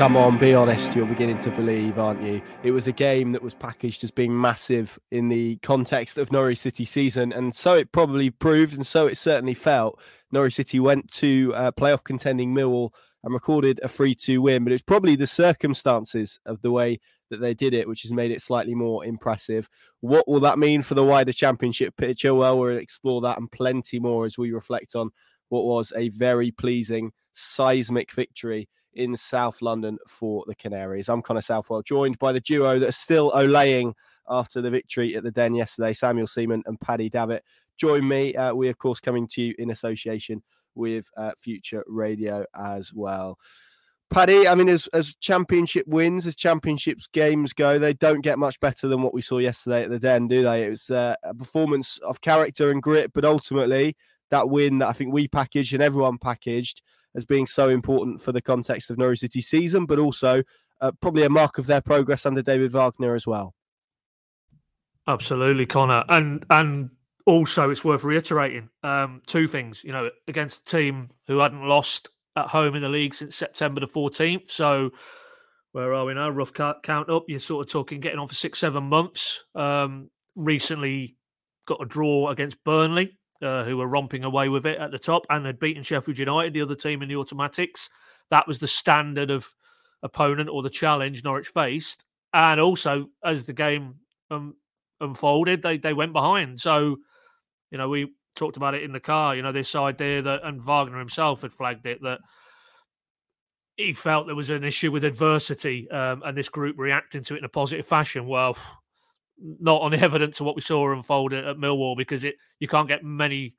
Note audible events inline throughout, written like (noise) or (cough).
Come on, be honest. You're beginning to believe, aren't you? It was a game that was packaged as being massive in the context of Norwich City season, and so it probably proved, and so it certainly felt. Norwich City went to uh, playoff contending Millwall and recorded a 3 2 win, but it's probably the circumstances of the way that they did it, which has made it slightly more impressive. What will that mean for the wider championship picture? Well, we'll explore that and plenty more as we reflect on what was a very pleasing seismic victory in South London for the Canaries. I'm Connor Southwell, joined by the duo that are still olaying after the victory at the Den yesterday, Samuel Seaman and Paddy Davitt. Join me. Uh, we, of course, coming to you in association with uh, Future Radio as well. Paddy, I mean, as, as championship wins, as championships games go, they don't get much better than what we saw yesterday at the Den, do they? It was uh, a performance of character and grit, but ultimately, that win that I think we packaged and everyone packaged as being so important for the context of Norwich City season, but also uh, probably a mark of their progress under David Wagner as well. Absolutely, Connor, and and also it's worth reiterating um, two things. You know, against a team who hadn't lost at home in the league since September the fourteenth, so. Where are we now? Rough count up. You're sort of talking getting on for six, seven months. Um, recently got a draw against Burnley, uh, who were romping away with it at the top and had beaten Sheffield United, the other team in the automatics. That was the standard of opponent or the challenge Norwich faced. And also, as the game um, unfolded, they, they went behind. So, you know, we talked about it in the car, you know, this idea that, and Wagner himself had flagged it, that he felt there was an issue with adversity um, and this group reacting to it in a positive fashion. Well, not on the evidence of what we saw unfold at, at Millwall because it you can't get many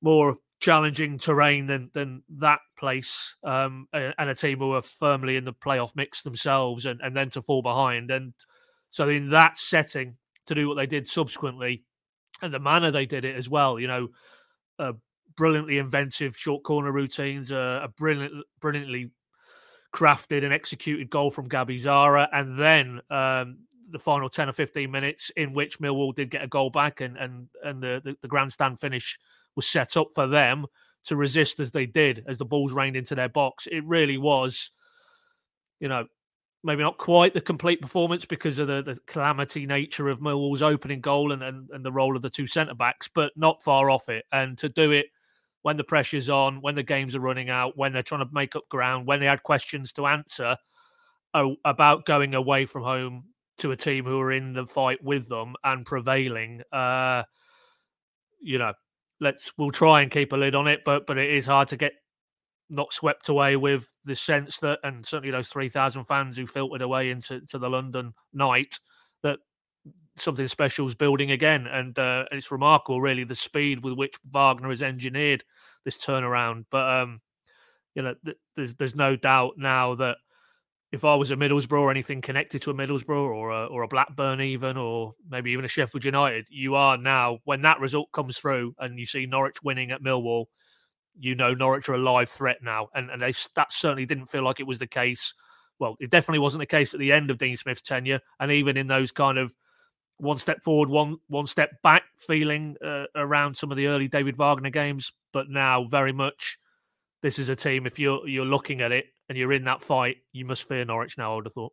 more challenging terrain than than that place um, and a team who are firmly in the playoff mix themselves and, and then to fall behind. And so in that setting to do what they did subsequently and the manner they did it as well you know uh, brilliantly inventive short corner routines a brilliant brilliantly crafted and executed goal from Gabby Sara and then um, the final 10 or 15 minutes in which Millwall did get a goal back and and and the, the, the grandstand finish was set up for them to resist as they did as the balls rained into their box. It really was, you know, maybe not quite the complete performance because of the, the calamity nature of Millwall's opening goal and, and, and the role of the two centre backs, but not far off it. And to do it when the pressure's on, when the games are running out, when they're trying to make up ground, when they had questions to answer oh, about going away from home to a team who are in the fight with them and prevailing. Uh, you know, let's we'll try and keep a lid on it, but but it is hard to get not swept away with the sense that, and certainly those three thousand fans who filtered away into to the London night, that something special is building again, and uh, it's remarkable, really, the speed with which Wagner has engineered this turnaround. But um, you know, th- there's there's no doubt now that if I was a Middlesbrough or anything connected to a Middlesbrough or a, or a Blackburn even or maybe even a Sheffield United, you are now when that result comes through and you see Norwich winning at Millwall, you know Norwich are a live threat now, and and they, that certainly didn't feel like it was the case. Well, it definitely wasn't the case at the end of Dean Smith's tenure, and even in those kind of one step forward, one one step back feeling uh, around some of the early David Wagner games, but now very much this is a team. If you're you're looking at it and you're in that fight, you must fear Norwich now. I would have thought.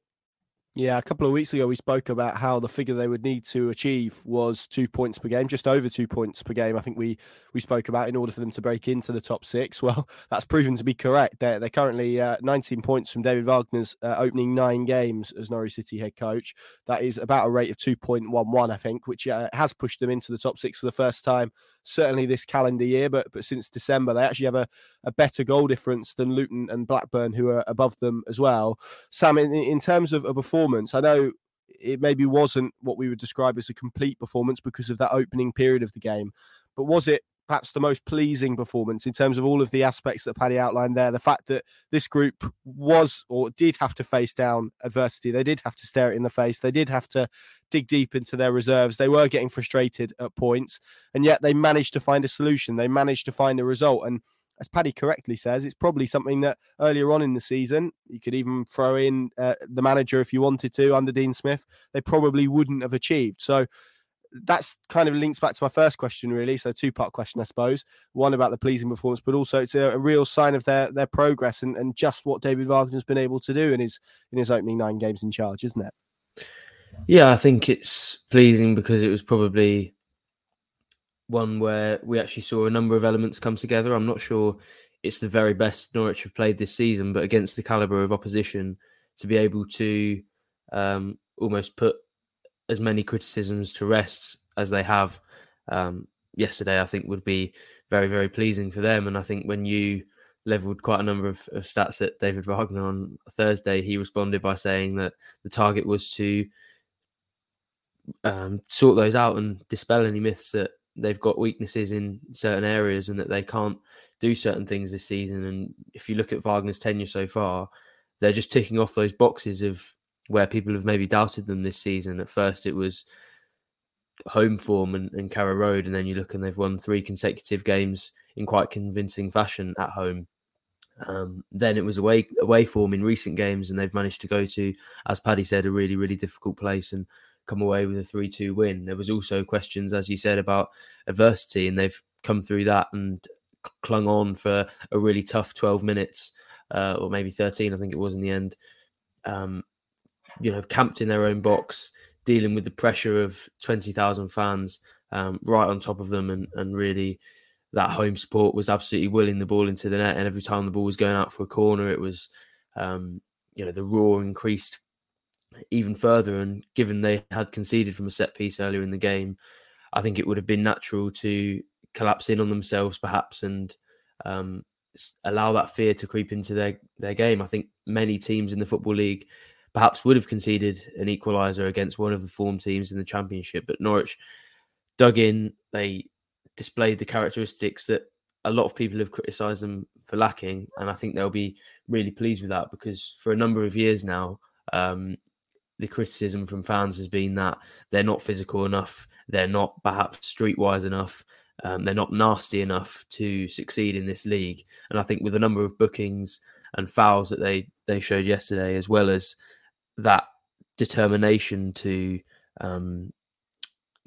Yeah, a couple of weeks ago we spoke about how the figure they would need to achieve was two points per game, just over two points per game. I think we we spoke about in order for them to break into the top six. (laughs) Well, that's proven to be correct. They're they're currently uh, 19 points from David Wagner's uh, opening nine games as Norwich City head coach. That is about a rate of 2.11, I think, which uh, has pushed them into the top six for the first time certainly this calendar year, but but since December they actually have a, a better goal difference than Luton and Blackburn, who are above them as well. Sam, in, in terms of a performance, I know it maybe wasn't what we would describe as a complete performance because of that opening period of the game, but was it perhaps the most pleasing performance in terms of all of the aspects that Paddy outlined there. The fact that this group was or did have to face down adversity, they did have to stare it in the face, they did have to dig deep into their reserves. They were getting frustrated at points, and yet they managed to find a solution. They managed to find a result. And as Paddy correctly says, it's probably something that earlier on in the season, you could even throw in uh, the manager if you wanted to under Dean Smith, they probably wouldn't have achieved. So that's kind of links back to my first question, really. So two part question, I suppose. One about the pleasing performance, but also it's a, a, real sign of their their progress and, and just what David Wagner's been able to do in his in his opening nine games in charge, isn't it? Yeah, I think it's pleasing because it was probably one where we actually saw a number of elements come together. I'm not sure it's the very best Norwich have played this season, but against the caliber of opposition, to be able to um, almost put as many criticisms to rest as they have um, yesterday, I think would be very, very pleasing for them. And I think when you leveled quite a number of, of stats at David Wagner on Thursday, he responded by saying that the target was to um, sort those out and dispel any myths that they've got weaknesses in certain areas and that they can't do certain things this season. And if you look at Wagner's tenure so far, they're just ticking off those boxes of where people have maybe doubted them this season. At first, it was home form and, and Carrow Road, and then you look and they've won three consecutive games in quite convincing fashion at home. Um, then it was away away form in recent games, and they've managed to go to, as Paddy said, a really really difficult place and come away with a three two win. There was also questions, as you said, about adversity, and they've come through that and clung on for a really tough twelve minutes, uh, or maybe thirteen, I think it was in the end. Um, you know, camped in their own box, dealing with the pressure of 20,000 fans um, right on top of them. And, and really, that home support was absolutely willing the ball into the net. And every time the ball was going out for a corner, it was, um, you know, the roar increased even further. And given they had conceded from a set piece earlier in the game, I think it would have been natural to collapse in on themselves, perhaps, and um, allow that fear to creep into their, their game. I think many teams in the Football League perhaps would have conceded an equaliser against one of the form teams in the championship. But Norwich dug in. They displayed the characteristics that a lot of people have criticised them for lacking, and I think they'll be really pleased with that because for a number of years now, um, the criticism from fans has been that they're not physical enough, they're not perhaps streetwise enough, um, they're not nasty enough to succeed in this league. And I think with the number of bookings and fouls that they they showed yesterday, as well as that determination to um,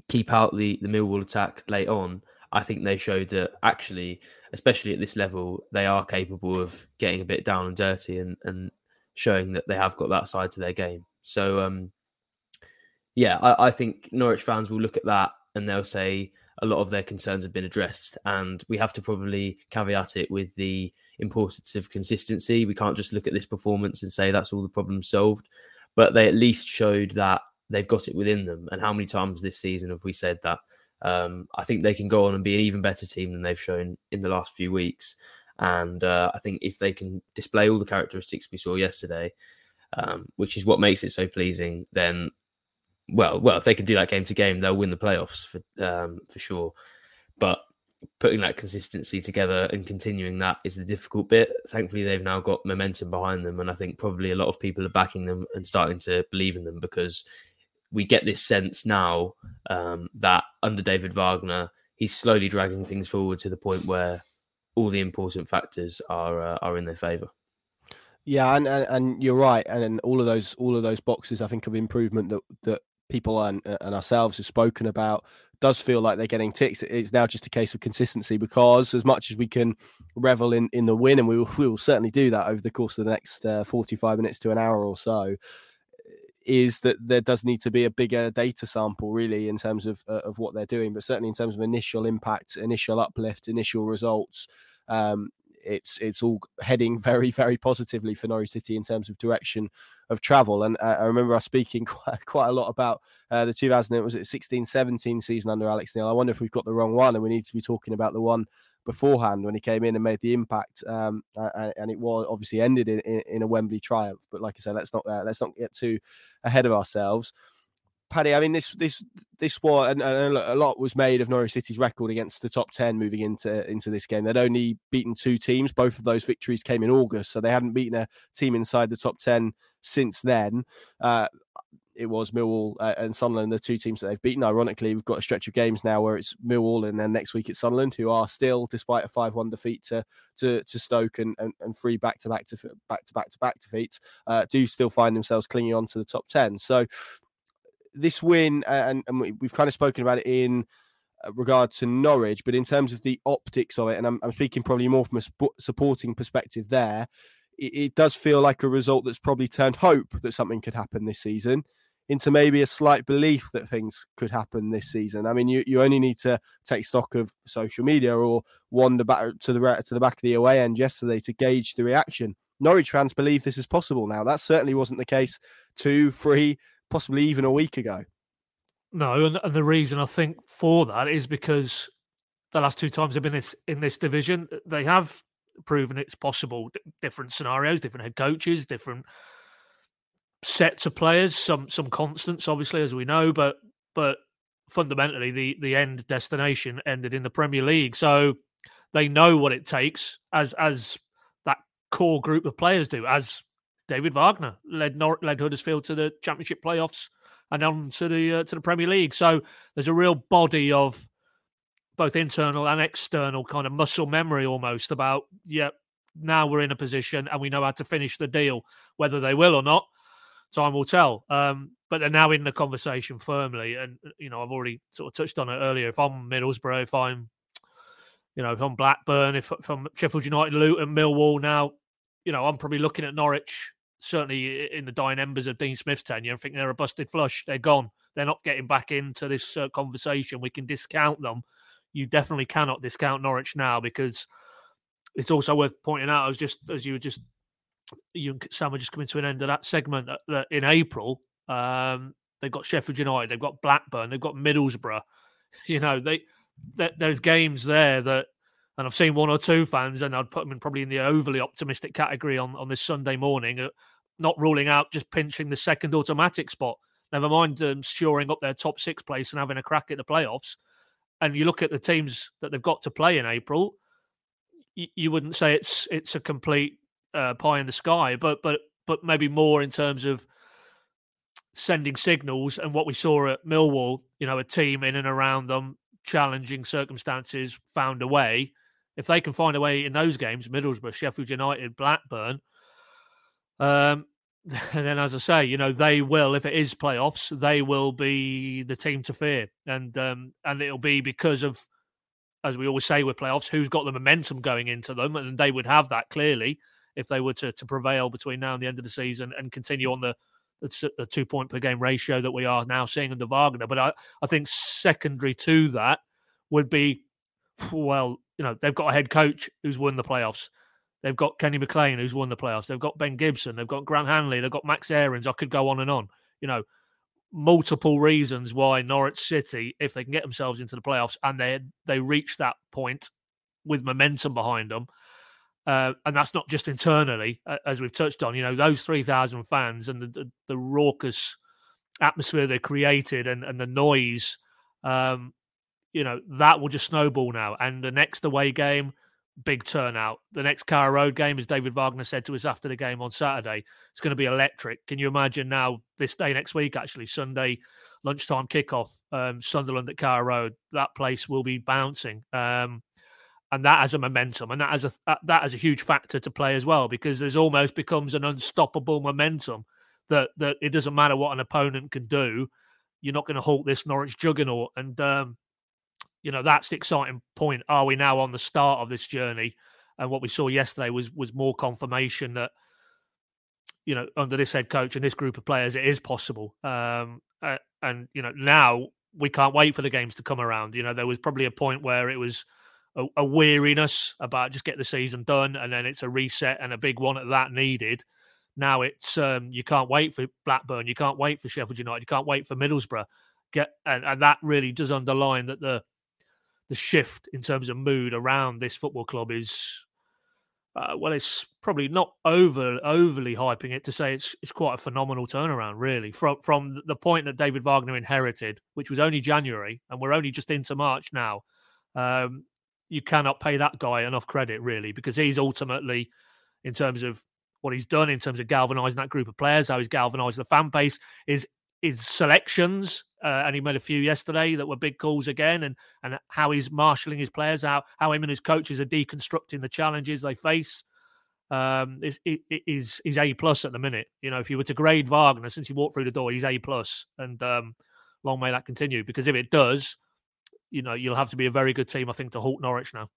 keep out the the Millwall attack late on, I think they showed that actually, especially at this level, they are capable of getting a bit down and dirty and and showing that they have got that side to their game. So, um, yeah, I, I think Norwich fans will look at that and they'll say a lot of their concerns have been addressed, and we have to probably caveat it with the importance of consistency. We can't just look at this performance and say that's all the problems solved but they at least showed that they've got it within them. And how many times this season have we said that? Um, I think they can go on and be an even better team than they've shown in the last few weeks. And uh, I think if they can display all the characteristics we saw yesterday, um, which is what makes it so pleasing, then well, well, if they can do that game to game, they'll win the playoffs for um, for sure. But putting that consistency together and continuing that is the difficult bit. Thankfully, they've now got momentum behind them, and I think probably a lot of people are backing them and starting to believe in them because we get this sense now um, that under David Wagner, he's slowly dragging things forward to the point where all the important factors are uh, are in their favour. Yeah, and, and, and you're right, and all of those all of those boxes, I think, of improvement that that people and, and ourselves have spoken about does feel like they're getting ticks. It's now just a case of consistency because as much as we can revel in, in the win, and we will, (laughs) we will certainly do that over the course of the next uh, 45 minutes to an hour or so, is that there does need to be a bigger data sample really in terms of, uh, of what they're doing, but certainly in terms of initial impact, initial uplift, initial results. Um, it's it's all heading (laughs) very very positively for Norwich City in terms of direction of travel. And uh, I remember us speaking (laughs) quite, quite a lot about uh, the 2000 was it 16 17 season under Alex Neil. I wonder if we've got the wrong one and we need to be talking about the one beforehand when he came in and made the impact. Um, and, it was obviously ended in, in, in, a Wembley triumph. But like I said, let's not uh, let's not get too ahead of ourselves. Paddy, I mean, this this this was and, and, a lot was made of Norwich City's record against the top ten moving into into this game. They'd only beaten two teams. Both of those victories came in August, so they hadn't beaten a team inside the top ten since then. Uh, it was Millwall uh, and Sunderland, the two teams that they've beaten. Ironically, we've got a stretch of games now where it's Millwall and then next week it's Sunderland, who are still, despite a five-one defeat to to, to Stoke and, and, and three back-to-back to back-to-back to back defeats, uh, do still find themselves clinging on to the top ten. So this win, and, and we've kind of spoken about it in uh, regard to Norwich, but in terms of the optics of it, and I'm, I'm speaking probably more from a sp- supporting perspective there, it, it, does feel like a result that's probably turned hope that something could happen this season into maybe a slight belief that things could happen this season. I mean, you, you only need to take stock of social media or wander back to the to the back of the away end yesterday to gauge the reaction. Norwich fans believe this is possible now. That certainly wasn't the case two, three, possibly even a week ago. No, and, and the reason I think for that is because the last two times they've been in this division, they have proven it's possible. different scenarios, different head coaches, different sets of players, some some constants, obviously, as we know, but but fundamentally the the end destination ended in the Premier League. So they know what it takes as as that core group of players do, as David Wagner led Nor- led Huddersfield to the Championship playoffs and on to the uh, to the Premier League. So there's a real body of both internal and external kind of muscle memory almost about yeah now we're in a position and we know how to finish the deal whether they will or not time will tell um, but they're now in the conversation firmly and uh, you know i've already sort of touched on it earlier if i'm middlesbrough if i'm you know if i'm blackburn if, if i'm sheffield united luton millwall now you know i'm probably looking at norwich certainly in the dying embers of Dean Smith's tenure, I think they're a busted flush. They're gone. They're not getting back into this uh, conversation. We can discount them. You definitely cannot discount Norwich now because it's also worth pointing out. I was just as you were just you and Sam were just coming to an end of that segment that, that in April. Um, they've got Sheffield United, they've got Blackburn, they've got Middlesbrough. (laughs) You know, they, they there's games there that and I've seen one or two fans, and I'd put them in probably in the overly optimistic category on, on this Sunday morning, uh, not ruling out just pinching the second automatic spot. Never mind um, shoring up their top six place and having a crack at the playoffs. And you look at the teams that they've got to play in April, you, you wouldn't say it's it's a complete uh, pie in the sky, but but but maybe more in terms of sending signals and what we saw at Millwall, you know, a team in and around them, challenging circumstances, found a way if they can find a way in those games, Middlesbrough, Sheffield United, Blackburn, um, (laughs) and then as I say, you know, they will, if it is playoffs, they will be the team to fear, and um, and it'll be because of, as we always say with playoffs, who's got the momentum going into them, and they would have that clearly if they were to to prevail between now and the end of the season and continue on the the, two point per game ratio that we are now seeing under Wagner. But I, I think secondary to that would be well, you know, they've got a head coach who's won the playoffs. They've got Kenny McLean who's won the playoffs. They've got Ben Gibson. They've got Grant Hanley. They've got Max Aarons. I could go on and on. You know, multiple reasons why Norwich City, if they can get themselves into the playoffs and they they reach that point with momentum behind them, uh, and that's not just internally, as we've touched on. You know, those three thousand fans and the, the, the raucous atmosphere they created and, and the noise um, you know, that will just snowball now. And the next away game, big turnout. The next Carrow Road game, as David Wagner said to us after the game on Saturday, it's going to be electric. Can you imagine now this day next week, actually, Sunday lunchtime kickoff, um, Sunderland at Carrow Road, that place will be bouncing. Um, and that has a momentum, and that has a that has a huge factor to play as well because there's almost becomes an unstoppable momentum that that it doesn't matter what an opponent can do, you're not going to halt this Norwich juggernaut. And um, you know that's the exciting point. Are we now on the start of this journey? And what we saw yesterday was was more confirmation that you know under this head coach and this group of players, it is possible. Um, uh, and you know now we can't wait for the games to come around. You know there was probably a point where it was a, a weariness about just get the season done, and then it's a reset and a big one at that needed. Now it's um, you can't wait for Blackburn, you can't wait for Sheffield United, you can't wait for Middlesbrough. Get and, and that really does underline that the the shift in terms of mood around this football club is uh, well, it's probably not over overly hyping it to say it's it's quite a phenomenal turnaround, really, from from the point that David Wagner inherited, which was only January, and we're only just into March now. Um, you cannot pay that guy enough credit, really, because he's ultimately, in terms of what he's done, in terms of galvanizing that group of players, how he's galvanized the fan base, is his selections, uh, and he made a few yesterday that were big calls again, and and how he's marshalling his players, how how him and his coaches are deconstructing the challenges they face. Um, is is is a plus at the minute. You know, if you were to grade Wagner since he walked through the door, he's a plus, and um, long may that continue. Because if it does, you know, you'll have to be a very good team, I think, to halt Norwich now.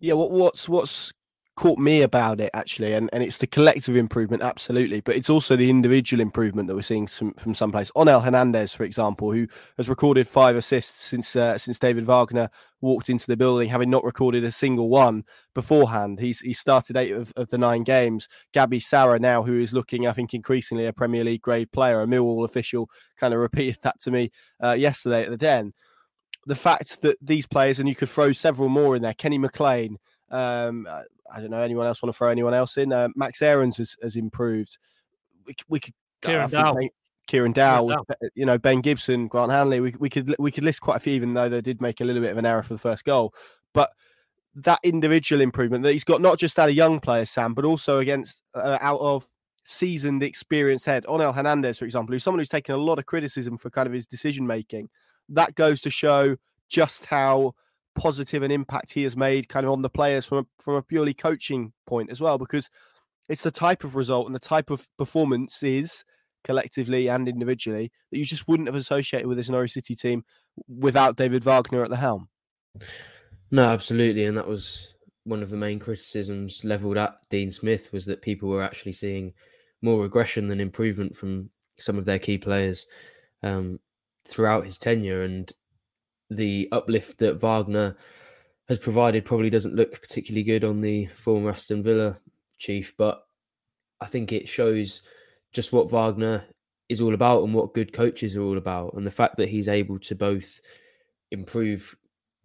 Yeah, what, what's what's caught me about it actually, and, and it's the collective improvement, absolutely, but it's also the individual improvement that we're seeing some, from some place. Onel Hernandez, for example, who has recorded five assists since uh, since David Wagner walked into the building, having not recorded a single one beforehand. He's he started eight of, of the nine games. Gabby Sara now, who is looking, I think, increasingly a Premier League grade player. A Millwall official kind of repeated that to me uh, yesterday at the Den. The fact that these players, and you could throw several more in there, Kenny McLean, um, I don't know. Anyone else want to throw anyone else in? Uh, Max Aarons has, has improved. We, we could Kieran Dow. Kieran Dow, Kieran Dow. you know Ben Gibson, Grant Hanley. We, we could we could list quite a few, even though they did make a little bit of an error for the first goal. But that individual improvement that he's got not just out of young players, Sam, but also against uh, out of seasoned, experienced head. Onel Hernandez, for example, who's someone who's taken a lot of criticism for kind of his decision making. That goes to show just how positive an impact he has made kind of on the players from a, from a purely coaching point as well because it's the type of result and the type of performance is collectively and individually that you just wouldn't have associated with this Norwich City team without David Wagner at the helm. No, absolutely, and that was one of the main criticisms leveled at Dean Smith was that people were actually seeing more regression than improvement from some of their key players um, throughout his tenure, and the uplift that Wagner has provided probably doesn't look particularly good on the former Aston Villa chief, but I think it shows just what Wagner is all about and what good coaches are all about. And the fact that he's able to both improve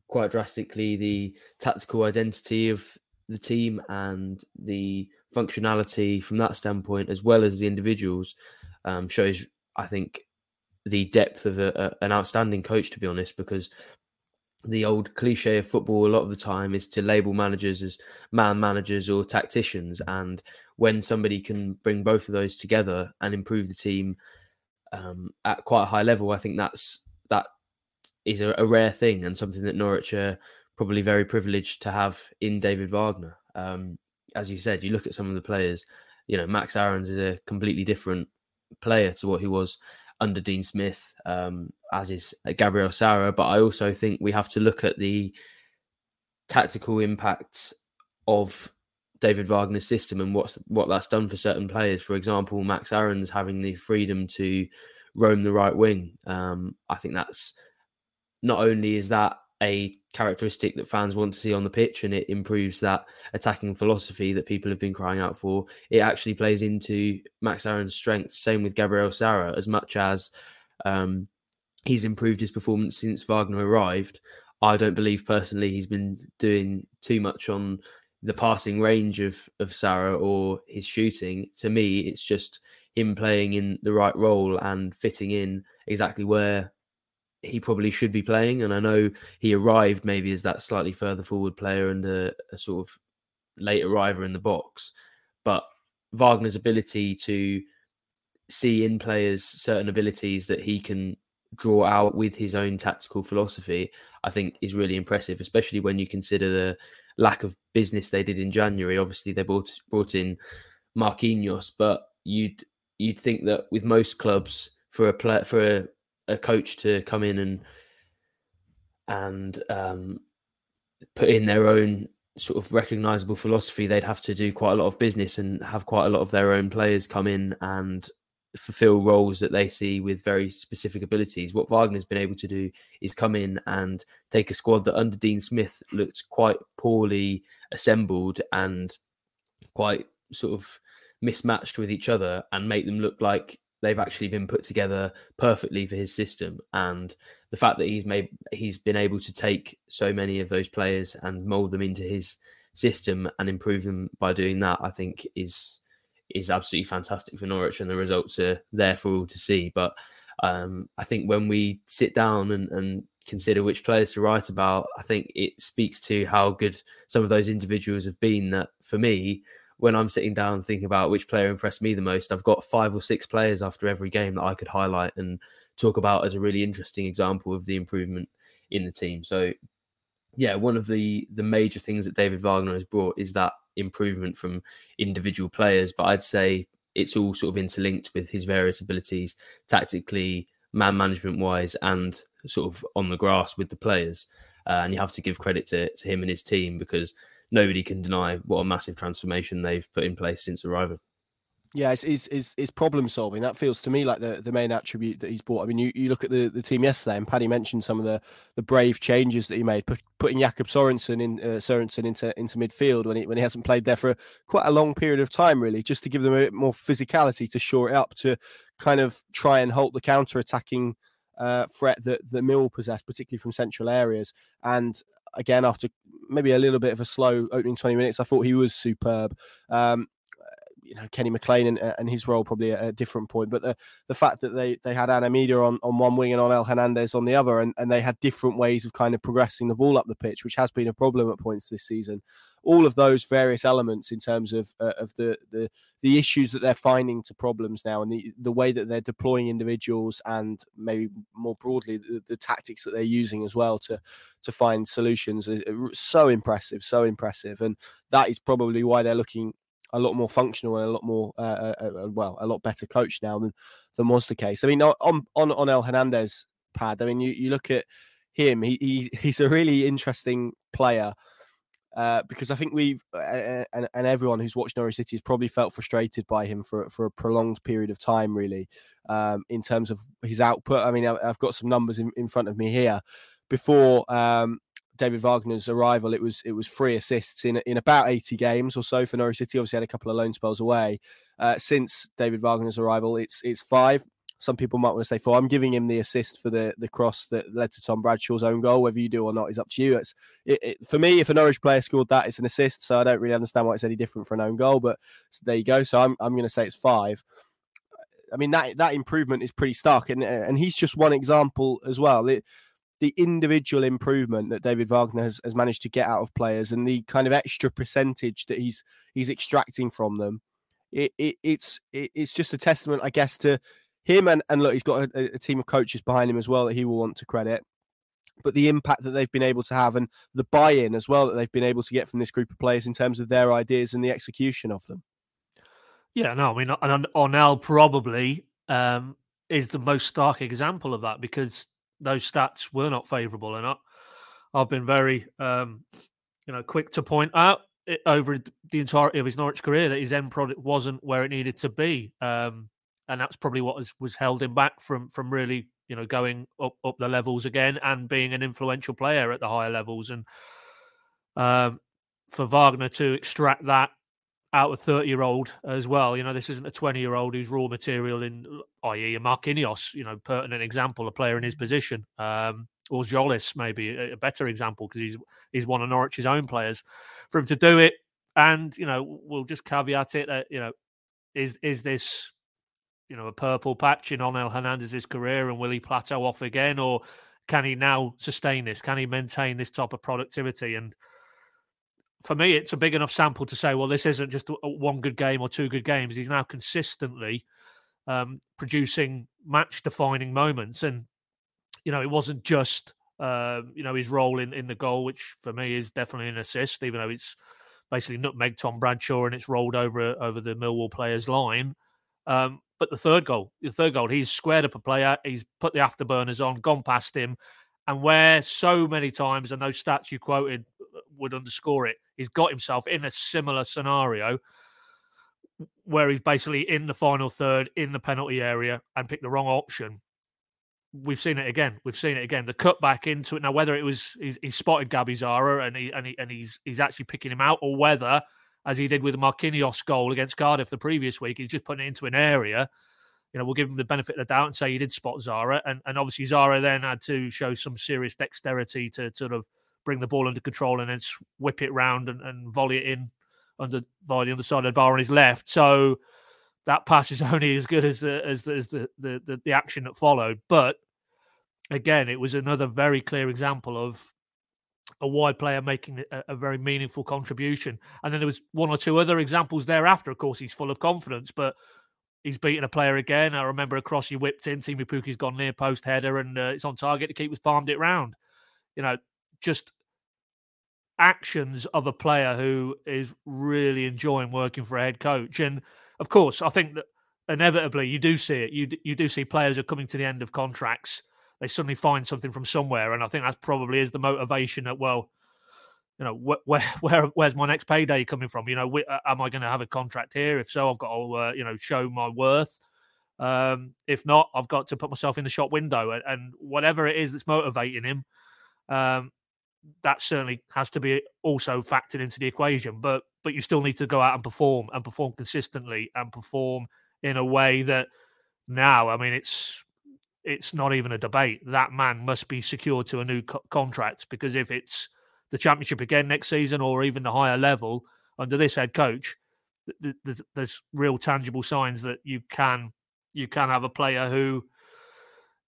quite drastically the tactical identity of the team and the functionality from that standpoint, as well as the individuals, um, shows, I think, the depth of a, a, an outstanding coach, to be honest, because the old cliche of football a lot of the time is to label managers as man managers or tacticians. And when somebody can bring both of those together and improve the team um, at quite a high level, I think that's that is a, a, rare thing and something that Norwich are probably very privileged to have in David Wagner. Um, as you said, you look at some of the players. You know, Max Aarons is a completely different player to what he was under Dean Smith, um, as is Gabriel Sara. But I also think we have to look at the tactical impacts of David Wagner's system and what's what that's done for certain players. For example, Max Aarons having the freedom to roam the right wing. Um, I think that's not only is that a characteristic that fans want to see on the pitch and it improves that attacking philosophy that people have been crying out for. It actually plays into Max Aarons' strengths. Same with Gabriel Sara, as much as um, he's improved his performance since Wagner arrived. I don't believe personally he's been doing too much on the passing range of of Sara or his shooting. To me, it's just him playing in the right role and fitting in exactly where he probably should be playing. And I know he arrived maybe as that slightly further forward player and a, a sort of late arriver in the box. But Wagner's ability to see in players certain abilities that he can draw out with his own tactical philosophy, I think is really impressive, especially when you consider the lack of business they did in January. Obviously, they brought brought in Marquinhos, but you'd you'd think that with most clubs for a play, for a a coach to come in and and um, put in their own sort of recognizable philosophy, they'd have to do quite a lot of business and have quite a lot of their own players come in and fulfill roles that they see with very specific abilities. What Wagner's been able to do is come in and take a squad that under Dean Smith looked quite poorly assembled and quite sort of mismatched with each other and make them look like they've actually been put together perfectly for his system. And the fact that he's made he's been able to take so many of those players and mold them into his system and improve them by doing that i think is is absolutely fantastic for norwich and the results are there for all to see. But um, i think when we sit down and, and consider which players to write about i think it speaks to how good some of those individuals have been that for me when I'm sitting down thinking about which player impressed me the most, I've got five or six players after every game that I could highlight and talk about as a really interesting example of the improvement in the team. So, yeah, one of the the major things that David Wagner has brought is that improvement from individual players. But I'd say it's all sort of interlinked with his various abilities tactically, man management wise and sort of on the grass with the players. Uh, and you have to give credit to, to him and his team because nobody can deny what a massive transformation they've put in place since arrival. Yeah, it's, it's, it's, it's, problem solving. That feels to me like the, the main attribute that he's brought. I mean, you, you look at the, the team yesterday, and Paddy mentioned some of the, the brave changes that he made, put, putting Jakob Sorensen in uh, Sorensen into into midfield when he when he hasn't played there for quite a long period of time, really, just to give them a bit more physicality to shore it up, to kind of try and halt the counter attacking uh, threat that the Mill possess, particularly from central areas. And again, after maybe a little bit of a slow opening 20 minutes, I thought he was superb. Um, you know Kenny McLean and, and his role probably at a different point, but the, the fact that they they had Anamida on, on one wing and Onel Hernandez on the other, and, and they had different ways of kind of progressing the ball up the pitch, which has been a problem at points this season. All of those various elements in terms of uh, of the, the the issues that they're finding to problems now, and the the way that they're deploying individuals, and maybe more broadly the, the tactics that they're using as well to to find solutions, are so impressive, so impressive, and that is probably why they're looking a lot more functional and a lot more uh, uh, uh, uh, well, a lot better coach now than than was the case. I mean, on on Onel Hernandez pad. I mean, you, you look at him. He, he (laughs) he's a really interesting player. Uh, because I think we've uh, and, and everyone who's watched Norwich City has probably felt frustrated by him for for a prolonged period of time, really, um, in terms of his output. I mean, I've got some numbers in, in front of me here. Before um, David Wagner's arrival, it was it was three assists in in about 80 games or so for Norwich City. Obviously, had a couple of loan spells away. Uh, since David Wagner's arrival, it's it's five. Some people might want to say four. I'm giving him the assist for the the cross that led to Tom Bradshaw's own goal. Whether you do or not is up to you. It's it, it, for me. If a Norwich player scored that, it's an assist. So I don't really understand why it's any different for an own goal. But there you go. So I'm I'm going to say it's five. I mean that that improvement is pretty stark, and and he's just one example as well. It, the individual improvement that David Wagner has, has managed to get out of players and the kind of extra percentage that he's he's extracting from them, it, it it's it, it's just a testament, I guess, to him and and look, he's got a, a team of coaches behind him as well that he will want to credit. But the impact that they've been able to have and the buy-in as well that they've been able to get from this group of players in terms of their ideas and the execution of them. Yeah, no, I mean, and Onel probably um, is the most stark example of that because those stats were not favourable, and I, have been very, um, you know, quick to point out it, over the entirety of his Norwich career that his end product wasn't where it needed to be, um, and that's probably what was, was held him back from from really, you know, going up up the levels again and being an influential player at the higher levels, and um, for Wagner to extract that out of 30 year old as well. You know, this isn't a 20 year old who's raw material in, i.e., a Marquinhos, you know, pertinent example, a player in his position. Um, or Tzolis, maybe a, a better example because he's he's one of Norwich's own players. For him to do it, and you know, we'll just caveat it that you know, is is this you know a purple patch in Onel Hernandez's career, and will he plateau off again, or can he now sustain this? Can he maintain this type of productivity? And for me, it's a big enough sample to say, well, this isn't just one good game or two good games. He's now consistently um, producing match-defining moments, and you know, it wasn't just uh, you know his role in in the goal, which for me is definitely an assist, even though it's basically nutmeg Tom Bradshaw and it's rolled over over the Millwall player's line. Um, but the third goal, the third goal, he's squared up a player, he's put the afterburners on, gone past him, and where so many times, and those stats you quoted uh, would underscore it, he's got himself in a similar scenario where he's basically in the final third in the penalty area and picked the wrong option. We've seen it again. We've seen it again. The cut back into it now. Whether it was he, he spotted Gabby Sara and he and he and he's he's actually picking him out, or whether as he did with the Marquinhos goal against Cardiff the previous week, he's just putting it into an area you know, we'll give him the benefit of the doubt and say he did spot Sara. And, and obviously, Sara then had to show some serious dexterity to, sort of bring the ball under control and then whip it round and, and volley it in under via the other side of the bar on his left. So that pass is (laughs) only as good as the as the as the, the, the, the action that followed. But again, it was another very clear example of a wide player making a, a, very meaningful contribution. And then there was one or two other examples thereafter. Of course, he's full of confidence, but he's beaten a player again. I remember a cross he whipped in. Teemu Pukki's gone near post header and uh, it's on target. The keeper's palmed it round. You know, just actions of a player who is really enjoying working for a head coach. And of course, I think that inevitably you do see it. You you do see players are coming to the end of contracts. They suddenly find something from somewhere, and I think that probably is the motivation that well, you know, wh- where (laughs) where where's my next payday coming from? You know, wh- uh, am I going to have a contract here? If so, I've got to uh, you know show my worth. Um, if not, I've got to put myself in the shop window, and, and whatever it is that's motivating him, um, that certainly has to be also factored into the equation. But but you still need to go out and perform and perform consistently and perform in a way that now, I mean, it's it's not even a debate. That man must be secured to a new co- contract because if it's the championship again next season or even the higher level under this head coach, th- th- there's real tangible signs that you can you can have a player who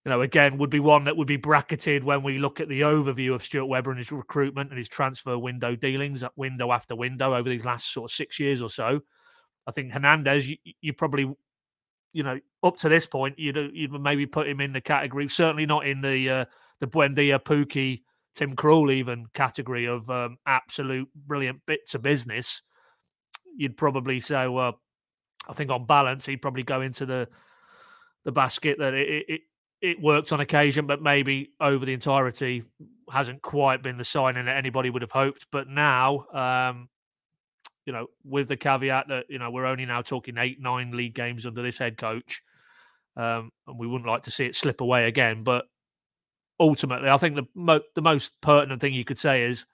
you know, again, would be one that would be bracketed when we look at the overview of Stuart Webber and his recruitment and his transfer window dealings, window after window over these last sort of six years or so. I think Hernandez, you, you probably, you know, up to this point, you'd you'd maybe put him in the category, certainly not in the uh, the Buendia, Pukki, Tim Krul even category of um, absolute brilliant bits of business. You'd probably say, well, I think on balance, he'd probably go into the the basket that it, it it worked on occasion, but maybe over the entirety hasn't quite been the signing that anybody would have hoped. But now, um, you know, with the caveat that you know we're only now talking eight, nine league games under this head coach, um, and we wouldn't like to see it slip away again. But ultimately, I think the mo- the most pertinent thing you could say is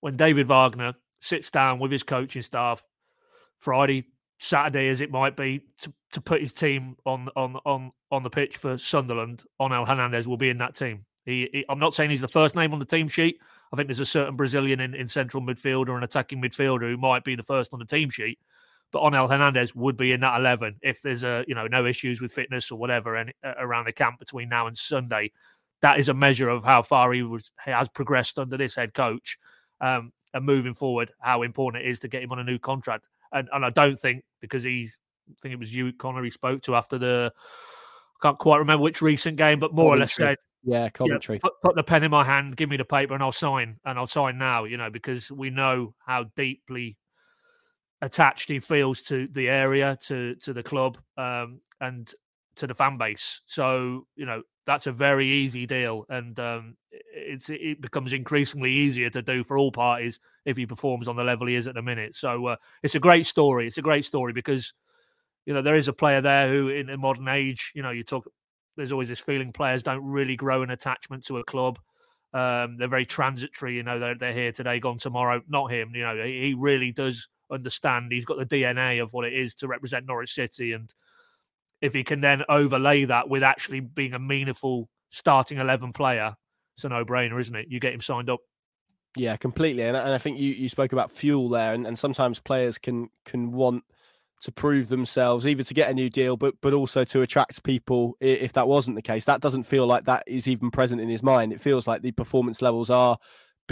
when David Wagner sits down with his coaching staff Friday, Saturday, as it might be, to, to put his team on on on on the pitch for Sunderland, Onel Hernandez will be in that team. He, he, I'm not saying he's the first name on the team sheet. I think there's a certain Brazilian in, in central midfield or an attacking midfielder who might be the first on the team sheet. But Onel Hernandez would be in that 11 if there's a you know no issues with fitness or whatever and, around the camp between now and Sunday. That is a measure of how far he was has progressed under this head coach, um, and moving forward, how important it is to get him on a new contract. And and I don't think because he's I think it was you, Connor, he spoke to after the I can't quite remember which recent game, but more Coventry. or less said, "Yeah, Coventry, put, put, the pen in my hand, give me the paper, and I'll sign, and I'll sign now." You know, because we know how deeply attached he feels to the area, to to the club, um, and to the fan base. So you know, that's a very easy deal, and um, it's it becomes increasingly easier to do for all parties if he performs on the level he is at the minute. So uh, it's a great story. It's a great story because you know, there is a player there who, in the modern age, you know, you talk. There's always this feeling players don't really grow an attachment to a club. Um, they're very transitory. You know, they're, they're here today, gone tomorrow. Not him. You know, he really does understand. He's got the DNA of what it is to represent Norwich City, and if he can then overlay that with actually being a meaningful starting eleven player, it's a no-brainer, isn't it? You get him signed up. Yeah, completely. And, and I think you, you spoke about fuel there, and, and sometimes players can can want to prove themselves, either to get a new deal, but but also to attract people. If that wasn't the case, that doesn't feel like that is even present in his mind. It feels like the performance levels are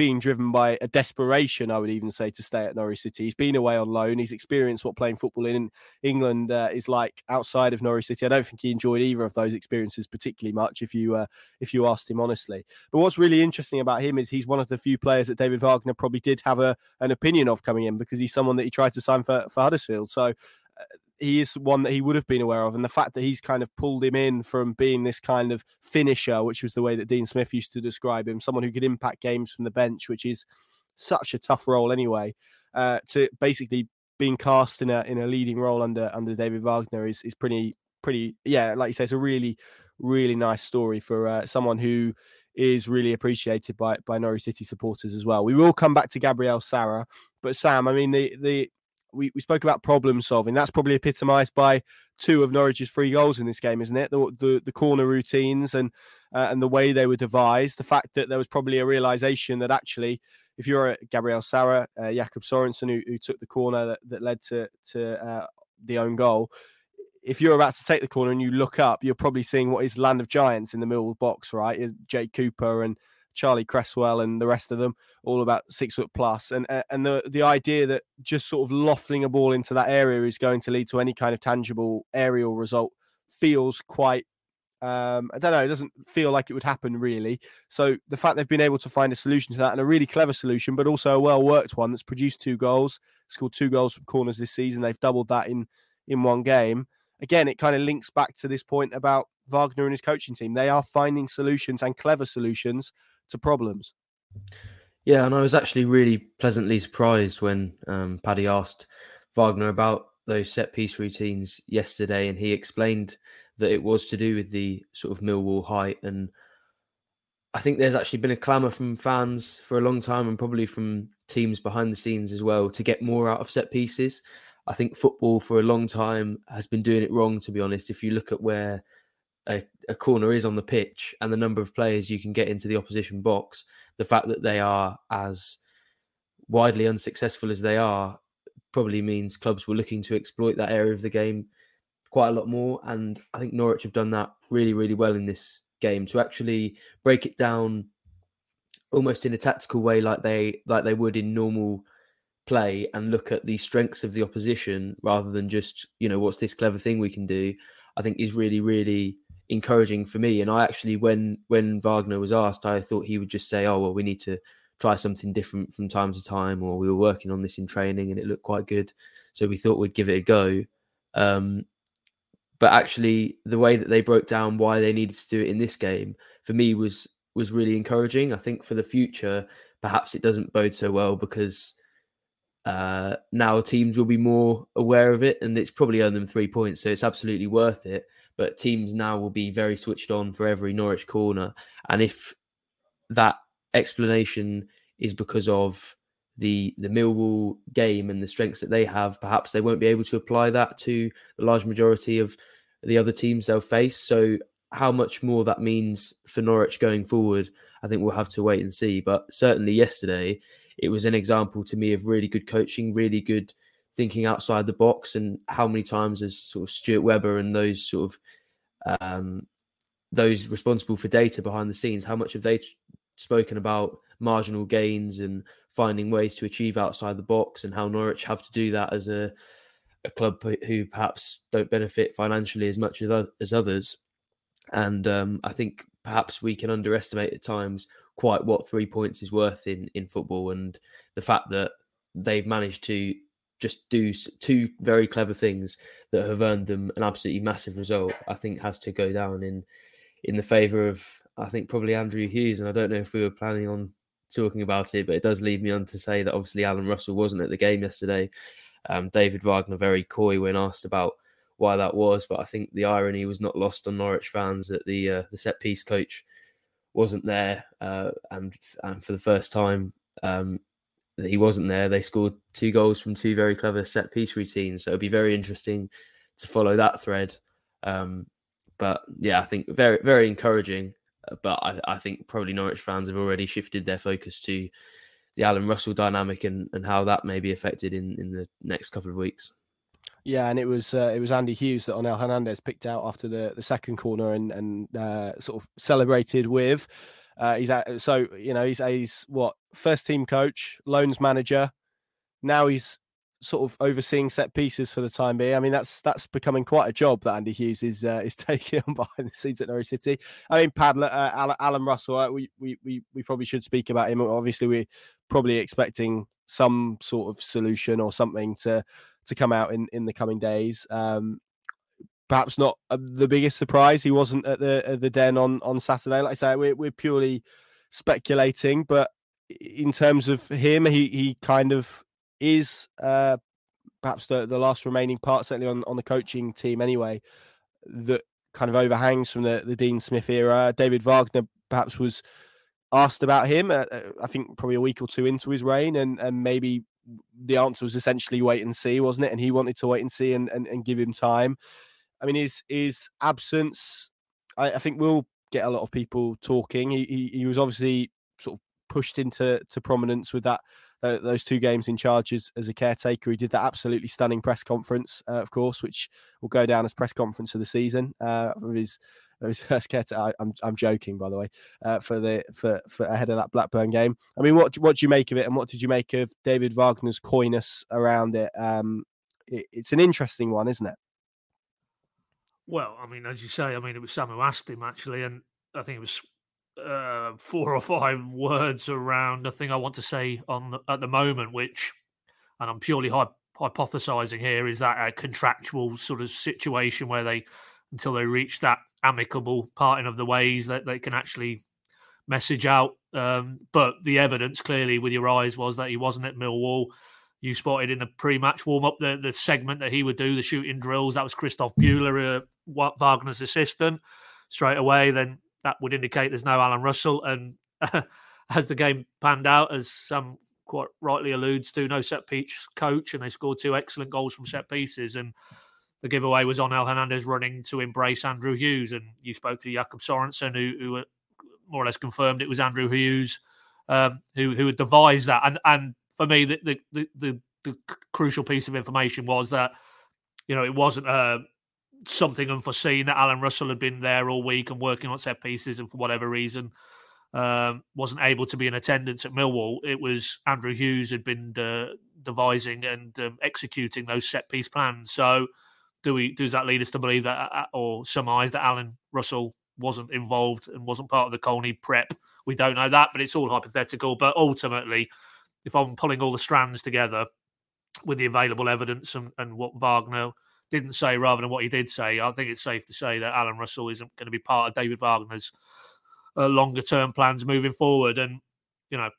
being driven by a desperation, I would even say, to stay at Norwich City. He's been away on loan. He's experienced what playing football in England uh, is like outside of Norwich City. I don't think he enjoyed either of those experiences particularly much, if you uh, if you asked him honestly. But what's really interesting about him is he's one of the few players that David Wagner probably did have a an opinion of coming in because he's someone that he tried to sign for, for Huddersfield. So he is one that he would have been aware of. And the fact that he's kind of pulled him in from being this kind of finisher, which was the way that Dean Smith used to describe him, someone who could impact games from the bench, which is such a tough role anyway, uh, to basically being cast in a in a leading role under under David Wagner is is pretty pretty yeah, like you say, it's a really really nice story for uh, someone who is really appreciated by by Norwich City supporters as well. We will come back to Gabriel Sara, but Sam, I mean the the we, we spoke about problem solving. That's probably epitomised by two of Norwich's three goals in this game, isn't it? The the, the corner routines and uh, and the way they were devised. The fact that there was probably a realization that actually, if you're a Gabriel Sara, uh, Jakob Sorensen, who, who took the corner that, that led to to uh, the own goal, if you're about to take the corner and you look up, you're probably seeing what is land of giants in the middle box, right? Is Jake Cooper and Charlie Cresswell and the rest of them, all about six foot plus. And and the the idea that just sort of lofting a ball into that area is going to lead to any kind of tangible aerial result feels quite. Um, I don't know. It doesn't feel like it would happen really. So the fact they've been able to find a solution to that and a really clever solution, but also a well worked one that's produced two goals, scored two goals from corners this season. They've doubled that in in one game. again, it kind of links back to this point about Wagner and his coaching team. They are finding solutions and clever solutions to problems. Yeah, and I was actually really pleasantly surprised when um, Paddy asked Wagner about those set piece routines yesterday, and he explained that it was to do with the sort of Millwall height. And I think there's actually been a clamour from fans for a long time, and probably from teams behind the scenes as well, to get more out of set pieces. I think football for a long time has been doing it wrong, to be honest. If you look at where a, a corner is on the pitch and the number of players you can get into the opposition box, the fact that they are as widely unsuccessful as they are probably means clubs were looking to exploit that area of the game quite a lot more. And I think Norwich have done that really, really well in this game to actually break it down almost in a tactical way like they like they would in normal play and look at the strengths of the opposition rather than just, you know, what's this clever thing we can do, I think is really, really encouraging for me. And I actually, when when Wagner was asked, I thought he would just say, "Oh well, we need to try something different from time to time," or we were working on this in training and it looked quite good, so we thought we'd give it a go. Um, but actually, the way that they broke down why they needed to do it in this game for me was was really encouraging. I think for the future, perhaps it doesn't bode so well because uh, now teams will be more aware of it, and it's probably earned them three points, so it's absolutely worth it but teams now will be very switched on for every Norwich corner. And if that explanation is because of the the Millwall game and the strengths that they have, perhaps they won't be able to apply that to the large majority of the other teams they'll face. So how much more that means for Norwich going forward, I think we'll have to wait and see. But certainly yesterday, it was an example to me of really good coaching, really good thinking outside the box and how many times has sort of Stuart Webber and those sort of um, those responsible for data behind the scenes, how much have they spoken about marginal gains and finding ways to achieve outside the box and how Norwich have to do that as a a club who perhaps don't benefit financially as much as, as others. And um, I think perhaps we can underestimate at times quite what three points is worth in, in football and the fact that they've managed to just do two very clever things that have earned them an absolutely massive result, I think has to go down in in the favour of I think probably Andrew Hughes. And I don't know if we were planning on talking about it, but it does lead me on to say that obviously Alan Russell wasn't at the game yesterday. Um, David Wagner very coy when asked about why that was, but I think the irony was not lost on Norwich fans that the uh, the set piece coach wasn't there, uh, and and for the first time um, he wasn't there. They scored two goals from two very clever set piece routines. So it'll be very interesting to follow that thread. Um, but yeah, I think very, very encouraging. Uh, but I, I, think probably Norwich fans have already shifted their focus to the Alan Russell dynamic and, and how that may be affected in, in the next couple of weeks. Yeah, and it was uh, it was Andy Hughes that Onel Hernandez picked out after the, the second corner and and uh, sort of celebrated with. Uh, he's at, so you know he's he's what first team coach, loans manager. Now he's sort of overseeing set pieces for the time being. I mean that's that's becoming quite a job that Andy Hughes is uh, (laughs) is taking on behind the scenes at Norwich City. I mean Padler, uh, Alan Russell, uh, we, we we we probably should speak about him. Obviously we're probably expecting some sort of solution or something to to come out in in the coming days. Um, perhaps not uh, the biggest surprise. He wasn't at the at the den on on Saturday. Like I say, we're we're purely speculating, but in terms of him, he he kind of is uh, perhaps the the last remaining part, certainly on on the coaching team anyway, that kind of overhangs from the the Dean Smith era. David Wagner perhaps was asked about him. Uh, uh I think probably a week or two into his reign, and and maybe the answer was essentially wait and see, wasn't it? And he wanted to wait and see and, and, and give him time. I mean, his his absence, I, I think, will get a lot of people talking. He, he, he was obviously sort of pushed into to prominence with that uh, those two games in charge as, as a caretaker. He did that absolutely stunning press conference, uh, of course, which will go down as press conference of the season uh, of his of his (laughs) first caretaker. I, am I'm joking, by the way, uh, for the for for ahead of that Blackburn game. I mean, what what do you make of it, and what did you make of David Wagner's coyness around it? Um, it, it's an interesting one, isn't it? Well, I mean, as you say, I mean, it was Sam who asked him actually, and I think it was uh, four or five (laughs) words around the thing I want to say on the, at the moment, which, and I'm purely hypothesizing here is that a contractual sort of situation where they until they reach that amicable parting of the ways that they can actually message out. Um, but the evidence clearly with your eyes was that he wasn't at Millwall. You spotted in the pre-match warm-up the, the segment that he would do the shooting drills. That was Christoph Buehler, uh, Wagner's assistant. Straight away, then that would indicate there's no Alan Russell. And (laughs) as the game panned out, as Sam quite rightly alludes to, no set piece coach, and they scored two excellent goals from set pieces. And the giveaway was Onel Hernandez running to embrace Andrew Hughes. And you spoke to Jakob Sorensen, who, who uh, more or less confirmed it was Andrew Hughes um, who who had devised that. And and for me, the the, the the, the crucial piece of information was that you know it wasn't uh, something unforeseen that Alan Russell had been there all week and working on set pieces, and for whatever reason um, wasn't able to be in attendance at Millwall. It was Andrew Hughes had been uh, devising and um, executing those set piece plans. So. Do we does that lead us to believe that, uh, or surmise that Alan Russell wasn't involved and wasn't part of the Colney prep. We don't know that, but it's all hypothetical. But ultimately, if I'm pulling all the strands together with the available evidence and, and what Wagner didn't say rather than what he did say, I think it's safe to say that Alan Russell isn't going to be part of David Wagner's uh, longer term plans moving forward. And, you know,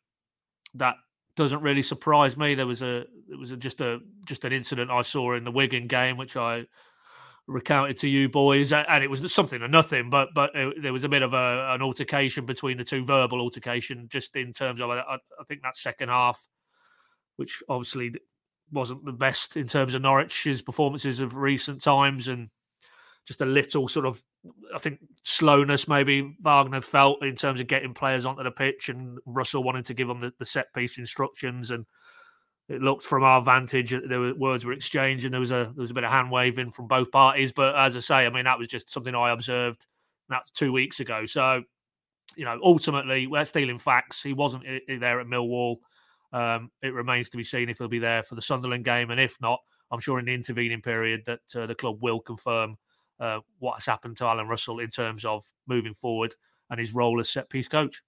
that doesn't really surprise me. There was a it was a, just a just an incident I saw in the Wigan game, which I recounted to you boys, and it was something or nothing. But but it, there was a bit of a, an altercation between the two, verbal altercation, just in terms of I, I think that second half, which obviously wasn't the best in terms of Norwich's performances of recent times, and just a little sort of I think slowness maybe Wagner felt in terms of getting players onto the pitch, and Russell wanting to give them the, the set piece instructions and it looked from our vantage there were words were exchanged and there was a there was a bit of hand waving from both parties. But as I say, I mean that was just something I observed that two weeks ago. So you know, ultimately we're stealing facts. He wasn't there at Millwall. Um, it remains to be seen if he'll be there for the Sunderland game, and if not, I'm sure in the intervening period that uh, the club will confirm uh, what has happened to Alan Russell in terms of moving forward and his role as set piece coach.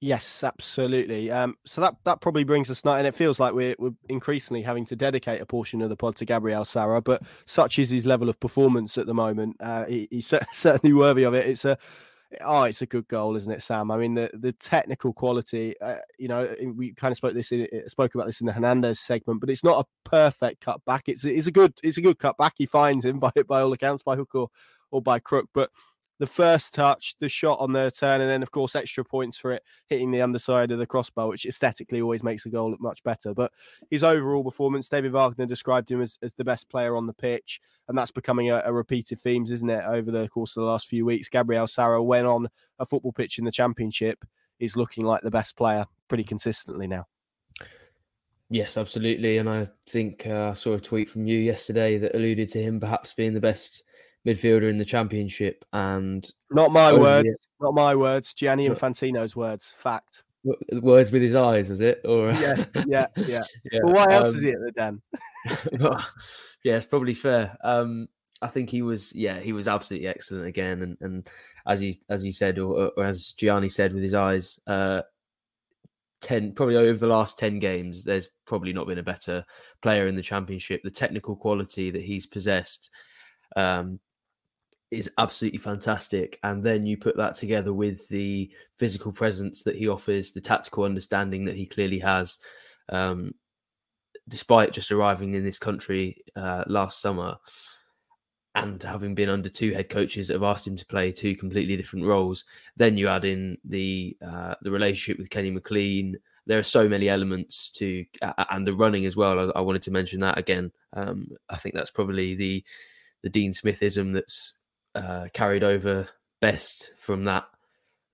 Yes, absolutely. Um, so that that probably brings us now, and it feels like we're we're increasingly having to dedicate a portion of the pod to Gabriel Sara. But such is his level of performance at the moment. Uh, he, he's (laughs) certainly worthy of it. It's a oh, it's a good goal, isn't it, Sam? I mean, the the technical quality. Uh, you know, we kind of spoke this in, spoke about this in the Hernandez segment, but it's not a perfect cut back. It's it's a good it's a good cut back. He finds him (laughs) by by all accounts by hook or or by crook, but the first touch, the shot on the turn, and then of course extra points for it hitting the underside of the crossbar, which aesthetically always makes a goal look much better. But his overall performance, David Wagner described him as, as the best player on the pitch, and that's becoming a, a repeated themes, isn't it, over the course of the last few weeks? Gabriel Sara, when on a football pitch in the championship, is looking like the best player pretty consistently now. Yes, absolutely. And I think uh, I saw a tweet from you yesterday that alluded to him perhaps being the best midfielder in the championship. And not my words, not my words. Gianni Infantino's words. Fact. Words with his eyes, was it? Or yeah, yeah, yeah. (laughs) yeah. Well, why else um, is he at the den? (laughs) yeah, it's probably fair. Um, I think he was, yeah, he was absolutely excellent again. And, and as he as he said, or, or as Gianni said with his eyes, uh, ten probably over the last ten games, there's probably not been a better player in the championship. The technical quality that he's possessed, um, is absolutely fantastic. And then you put that together with the physical presence that he offers, the tactical understanding that he clearly has. Um, despite just arriving in this country uh, last summer and having been under two head coaches that have asked him to play two completely different roles, then you add in the uh, the relationship with Kenny McLean. There are so many elements to, and the running as well. I, I wanted to mention that again. Um, I think that's probably the the Dean Smithism that's uh, carried over best from that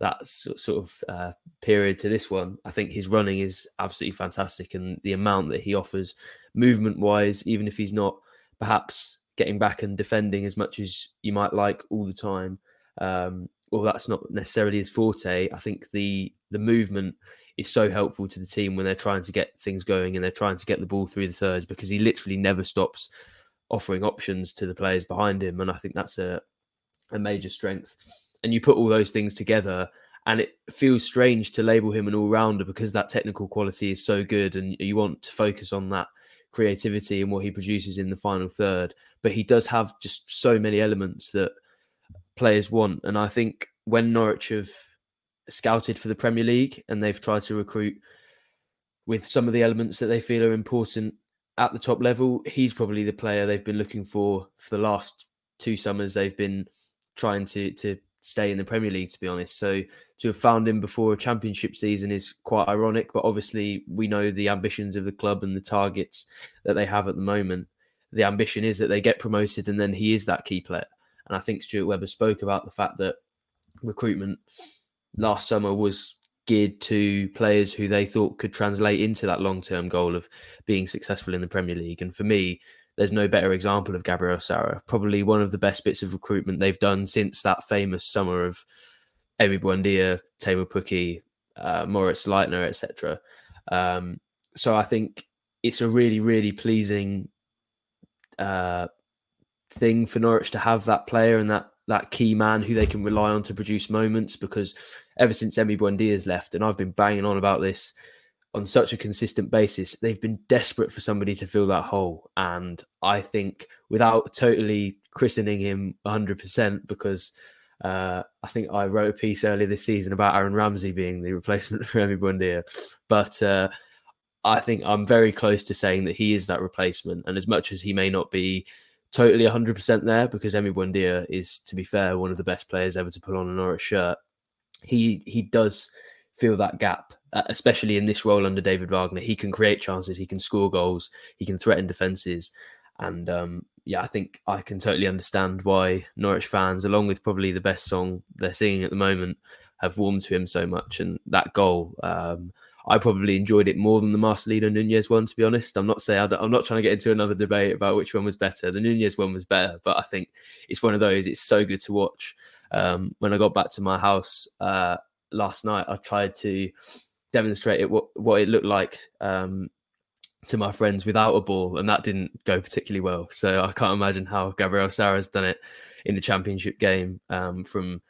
that sort of uh, period to this one. I think his running is absolutely fantastic, and the amount that he offers, movement wise, even if he's not perhaps getting back and defending as much as you might like all the time, um, well, that's not necessarily his forte. I think the the movement is so helpful to the team when they're trying to get things going and they're trying to get the ball through the thirds because he literally never stops offering options to the players behind him, and I think that's a a major strength. And you put all those things together, and it feels strange to label him an all rounder because that technical quality is so good, and you want to focus on that creativity and what he produces in the final third. But he does have just so many elements that players want. And I think when Norwich have scouted for the Premier League and they've tried to recruit with some of the elements that they feel are important at the top level, he's probably the player they've been looking for for the last two summers. They've been trying to to stay in the Premier League, to be honest. So to have found him before a championship season is quite ironic, but obviously we know the ambitions of the club and the targets that they have at the moment. The ambition is that they get promoted and then he is that key player. And I think Stuart Webber spoke about the fact that recruitment last summer was geared to players who they thought could translate into that long term goal of being successful in the Premier League. And for me, there's no better example of Gabriel Sara. Probably one of the best bits of recruitment they've done since that famous summer of Emi Buendia, Teemu Pukki, uh, Moritz Leitner, etc. Um, so I think it's a really, really pleasing uh, thing for Norwich to have that player and that that key man who they can rely on to produce moments. Because ever since Emi Buendia's left, and I've been banging on about this on such a consistent basis, they've been desperate for somebody to fill that hole. And I think without totally christening him 100%, because uh, I think I wrote a piece earlier this season about Aaron Ramsey being the replacement (laughs) for Emi Buendia. But uh, I think I'm very close to saying that he is that replacement. And as much as he may not be totally 100% there, because Emi Buendia is, to be fair, one of the best players ever to put on a Norwich shirt, he he does fill that gap uh, especially in this role under David Wagner. He can create chances, he can score goals, he can threaten defenses. And um, yeah, I think I can totally understand why Norwich fans, along with probably the best song they're singing at the moment, have warmed to him so much. And that goal, um, I probably enjoyed it more than the Marcelino Nunez one, to be honest. I'm not saying I'm not trying to get into another debate about which one was better. The Nunez one was better, but I think it's one of those. It's so good to watch. Um, when I got back to my house uh, last night, I tried to demonstrated what what it looked like um, to my friends without a ball, and that didn't go particularly well. So I can't imagine how Gabriel Sara's done it in the championship game um, from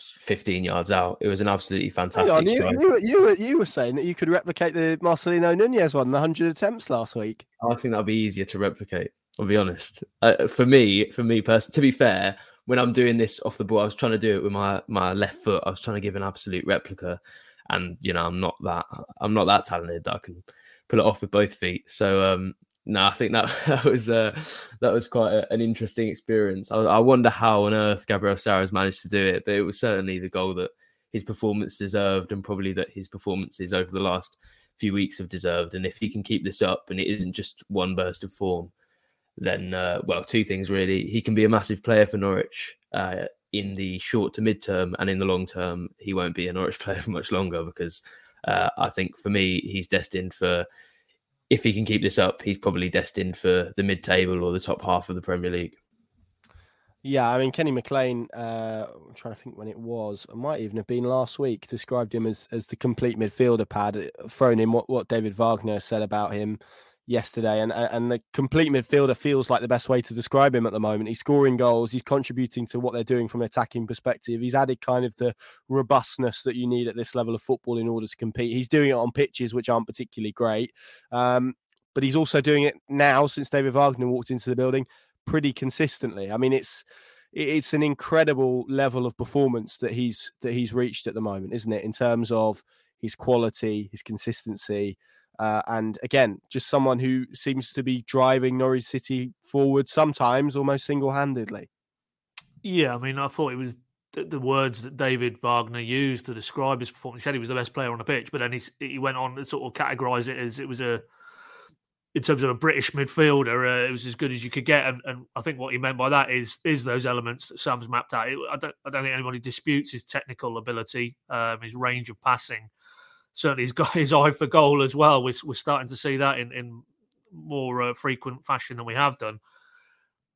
15 yards out. It was an absolutely fantastic. On, you, you, were, you, were, you were saying that you could replicate the Marcelino Nunez one, the 100 attempts last week. I think that'd be easier to replicate. I'll be honest. Uh, for me, for me personally, to be fair, when I'm doing this off the ball, I was trying to do it with my my left foot. I was trying to give an absolute replica and you know I'm not that I'm not that talented that I can pull it off with both feet. So um, no, I think that (laughs) that was uh, that was quite a, an interesting experience. I, I, wonder how on earth Gabriel Sara's managed to do it, but it was certainly the goal that his performance deserved, and probably that his performances over the last few weeks have deserved. And if he can keep this up, and it isn't just one burst of form, then uh, well, two things really. He can be a massive player for Norwich. Uh, in the short to mid term and in the long term, he won't be a Norwich (laughs) player for much longer because uh, I think for me, he's destined for, if he can keep this up, he's probably destined for the mid table or the top half of the Premier League. Yeah, I mean, Kenny McLean, uh, I'm trying to think when it was, it might even have been last week, described him as, as the complete midfielder pad, uh, thrown in what, what David Wagner said about him yesterday, and and the complete midfielder feels like the best way to describe him at the moment. He's scoring goals, he's contributing to what they're doing from an attacking perspective. He's added kind of the robustness that you need at this level of football in order to compete. He's doing it on pitches which aren't particularly great, um, but he's also doing it now since David Wagner walked into the building pretty consistently. I mean, it's it's an incredible level of performance that he's that he's reached at the moment, isn't it? In terms of his quality, his consistency. Uh, and again, just someone who seems to be driving Norwich City forward sometimes almost single handedly. Yeah, I mean, I thought it was the, the, words that David Wagner used to describe his performance. He said he was the best player on the pitch, but then he, he went on to sort of categorise it as it was a, in terms of a British midfielder, uh, it was as good as you could get. And, and, I think what he meant by that is is those elements that Sam's mapped out. I don't, I don't think anybody disputes his technical ability, um, his range of passing certainly he's got (laughs) his eye for goal as well. We're, we're starting to see that in, in more uh, frequent fashion than we have done.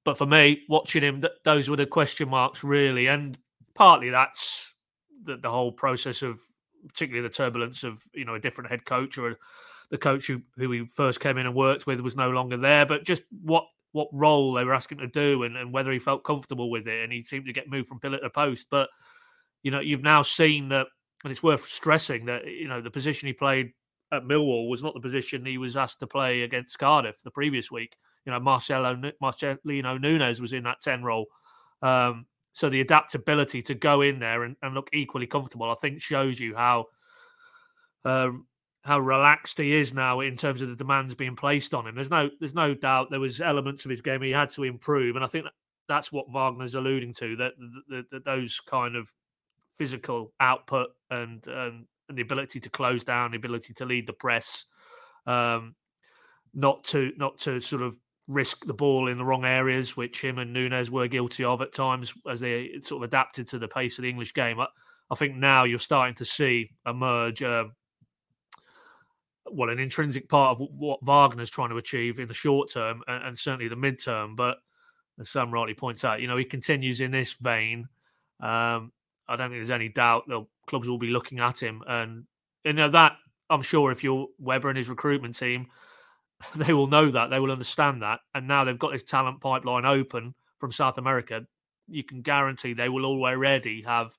But for me, watching him, th- those were the question marks really, and partly that's the, the whole process of, particularly the turbulence of you know a different head coach or the coach who who he first came in and worked with was no longer there. But just what what role they were asking to do and, and whether he felt comfortable with it, and he seemed to get moved from pillar to post. But you know, you've now seen that and it's worth stressing that you know the position he played at Millwall was not the position he was asked to play against Cardiff the previous week. You know, Marcelo Marcelino Nunez was in that ten role. Um, so the adaptability to go in there and, and, look equally comfortable, I think, shows you how um, how relaxed he is now in terms of the demands being placed on him. There's no there's no doubt there was elements of his game he had to improve, and I think that's what Wagner's alluding to that, that, that those kind of physical output and, and, and the ability to close down, the ability to lead the press, um, not to not to sort of risk the ball in the wrong areas, which him and Nunez were guilty of at times as they sort of adapted to the pace of the English game. I, I think now you're starting to see emerge. Uh, well, an intrinsic part of what Wagner's trying to achieve in the short term and, and certainly the mid term. But as Sam rightly points out, you know, he continues in this vein. Um, I don't think there's any doubt the clubs will be looking at him, and you know that I'm sure if you're Webber and his recruitment team, (laughs) they will know that they will understand that, and now they've got this talent pipeline open from South America. You can guarantee they will already have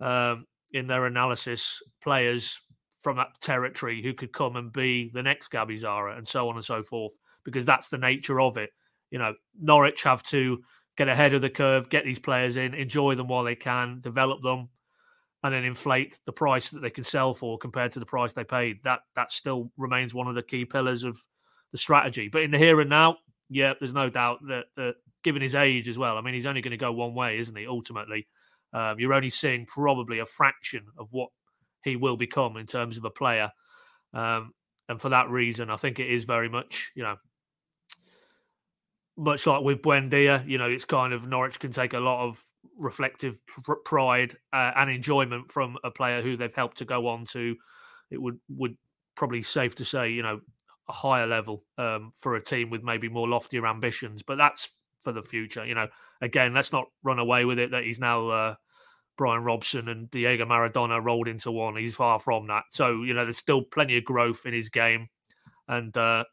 um, in their analysis players from that territory who could come and be the next Gabby Sara and so on and so forth, because that's the nature of it. You know, Norwich have to get ahead of the curve, get these players in, enjoy them while they can, develop them, and then inflate the price that they can sell for compared to the price they paid. That that still remains one of the key pillars of the strategy. But in the here and now, yeah, there's no doubt that, that given his age as well, I mean, he's only going to go one way, isn't he? Ultimately, um, you're only seeing probably a fraction of what he will become in terms of a player. Um, and for that reason, I think it is very much, you know, much like with Buendia, you know, it's kind of Norwich can take a lot of reflective pr- pride uh, and enjoyment from a player who they've helped to go on to. It would would probably safe to say, you know, a higher level um, for a team with maybe more loftier ambitions. But that's for the future. You know, again, let's not run away with it that he's now uh, Brian Robson and Diego Maradona rolled into one. He's far from that. So you know, there's still plenty of growth in his game, and uh,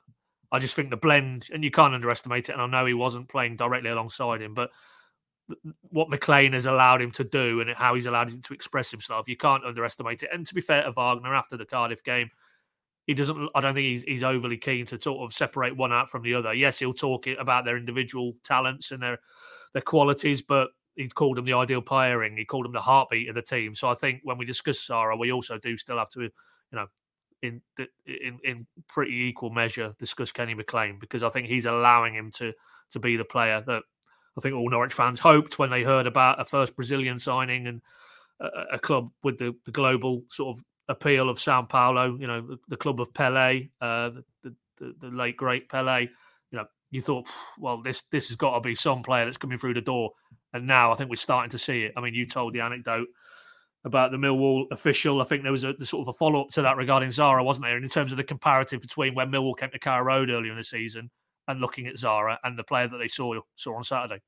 I just think the blend, and you can't underestimate it. And I know he wasn't playing directly alongside him, but what McLean has allowed him to do and how he's allowed him to express himself, you can't underestimate it. And to be fair to Wagner, after the Cardiff game, he doesn't. I don't think he's, he's overly keen to sort of separate one out from the other. Yes, he'll talk about their individual talents and their their qualities, but he called them the ideal pairing. He called them the heartbeat of the team. So I think when we discuss Sara, we also do still have to, you know, in in in pretty equal measure discuss Kenny McLean because I think he's allowing him to to be the player that I think all Norwich fans hoped when they heard about a first Brazilian signing and a, a club with the, the, global sort of appeal of Sao Paulo, you know, the, the club of Pele, uh, the, the, the late great Pele. You know, you thought, well, this this has got to be some player that's coming through the door, and now I think we're starting to see it. I mean, you told the anecdote about the Millwall official. I think there was a the sort of a follow up to that regarding Sara, wasn't there? And in terms of the comparative between when Millwall came to Carrow Road earlier in the season and looking at Sara and the player that they saw saw on Saturday.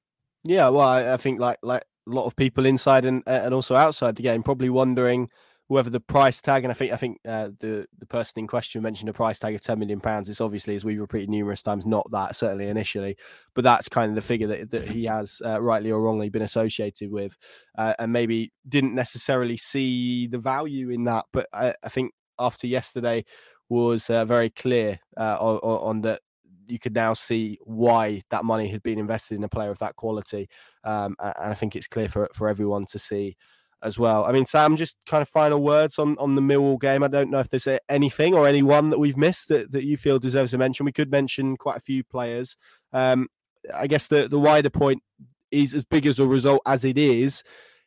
Yeah, well, I, I think like like a lot of people inside and and also outside the game probably wondering whether the price tag, and I think I think uh, the the person in question mentioned a price tag of ten million pounds. It's obviously, as we've repeated numerous times, not that certainly initially, but that's kind of the figure that, that he has uh, rightly or wrongly been associated with, uh, and maybe didn't necessarily see the value in that. But I, I think after yesterday was uh, very clear uh, on, on that you could now see why that money had been invested in a player of that quality, um, and I think it's clear for for everyone to see as well. I mean, Sam, just kind of final words on, on the Millwall game. I don't know if there's anything or anyone that we've missed that, that you feel deserves a mention. We could mention quite a few players. Um, I guess the, the wider point is as big as a result as it is,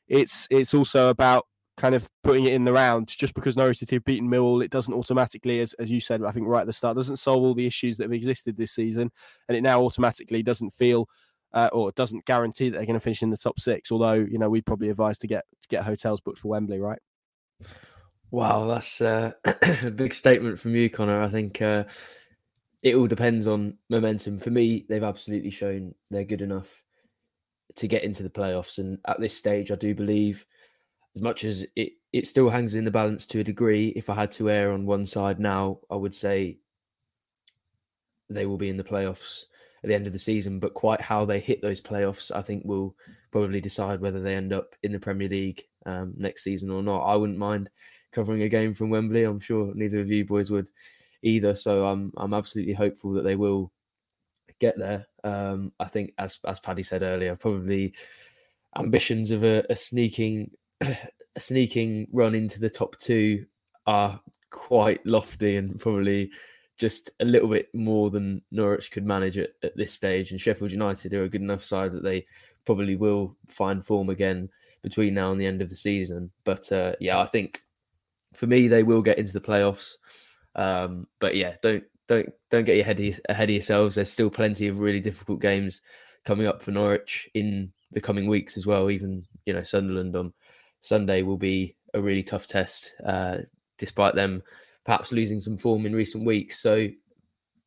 it's it's also about kind of putting it in the round. Just because Norwich City have beaten Millwall, it doesn't automatically, as, as you said, I think right at the start, doesn't solve all the issues that have existed this season. And it now automatically doesn't feel uh, or doesn't guarantee that they're going to finish in the top six. Although you know we'd probably advise to get to get hotels booked for Wembley, right? Wow, that's uh, (clears throat) a big statement from you, Connor. I think uh, it all depends on momentum. For me, they've absolutely shown they're good enough to get into the playoffs, and at this stage, I do believe, as much as it it still hangs in the balance to a degree. If I had to err on one side now, I would say they will be in the playoffs at the end of the season. But quite how they hit those playoffs, I think, will probably decide whether they end up in the Premier League um, next season or not. I wouldn't mind covering a game from Wembley. I'm sure neither of you boys would either. So I'm I'm absolutely hopeful that they will get there. Um, I think, as as Paddy said earlier, probably ambitions of a, a sneaking (clears throat) a sneaking run into the top two are quite lofty and probably just a little bit more than Norwich could manage at, at this stage. And Sheffield United are a good enough side that they probably will find form again between now and the end of the season. But uh, yeah, I think for me they will get into the playoffs. Um, but yeah, don't don't don't get ahead of, ahead of yourselves. There's still plenty of really difficult games coming up for Norwich in the coming weeks as well. Even you know Sunderland on Sunday will be a really tough test, uh, despite them perhaps losing some form in recent weeks. So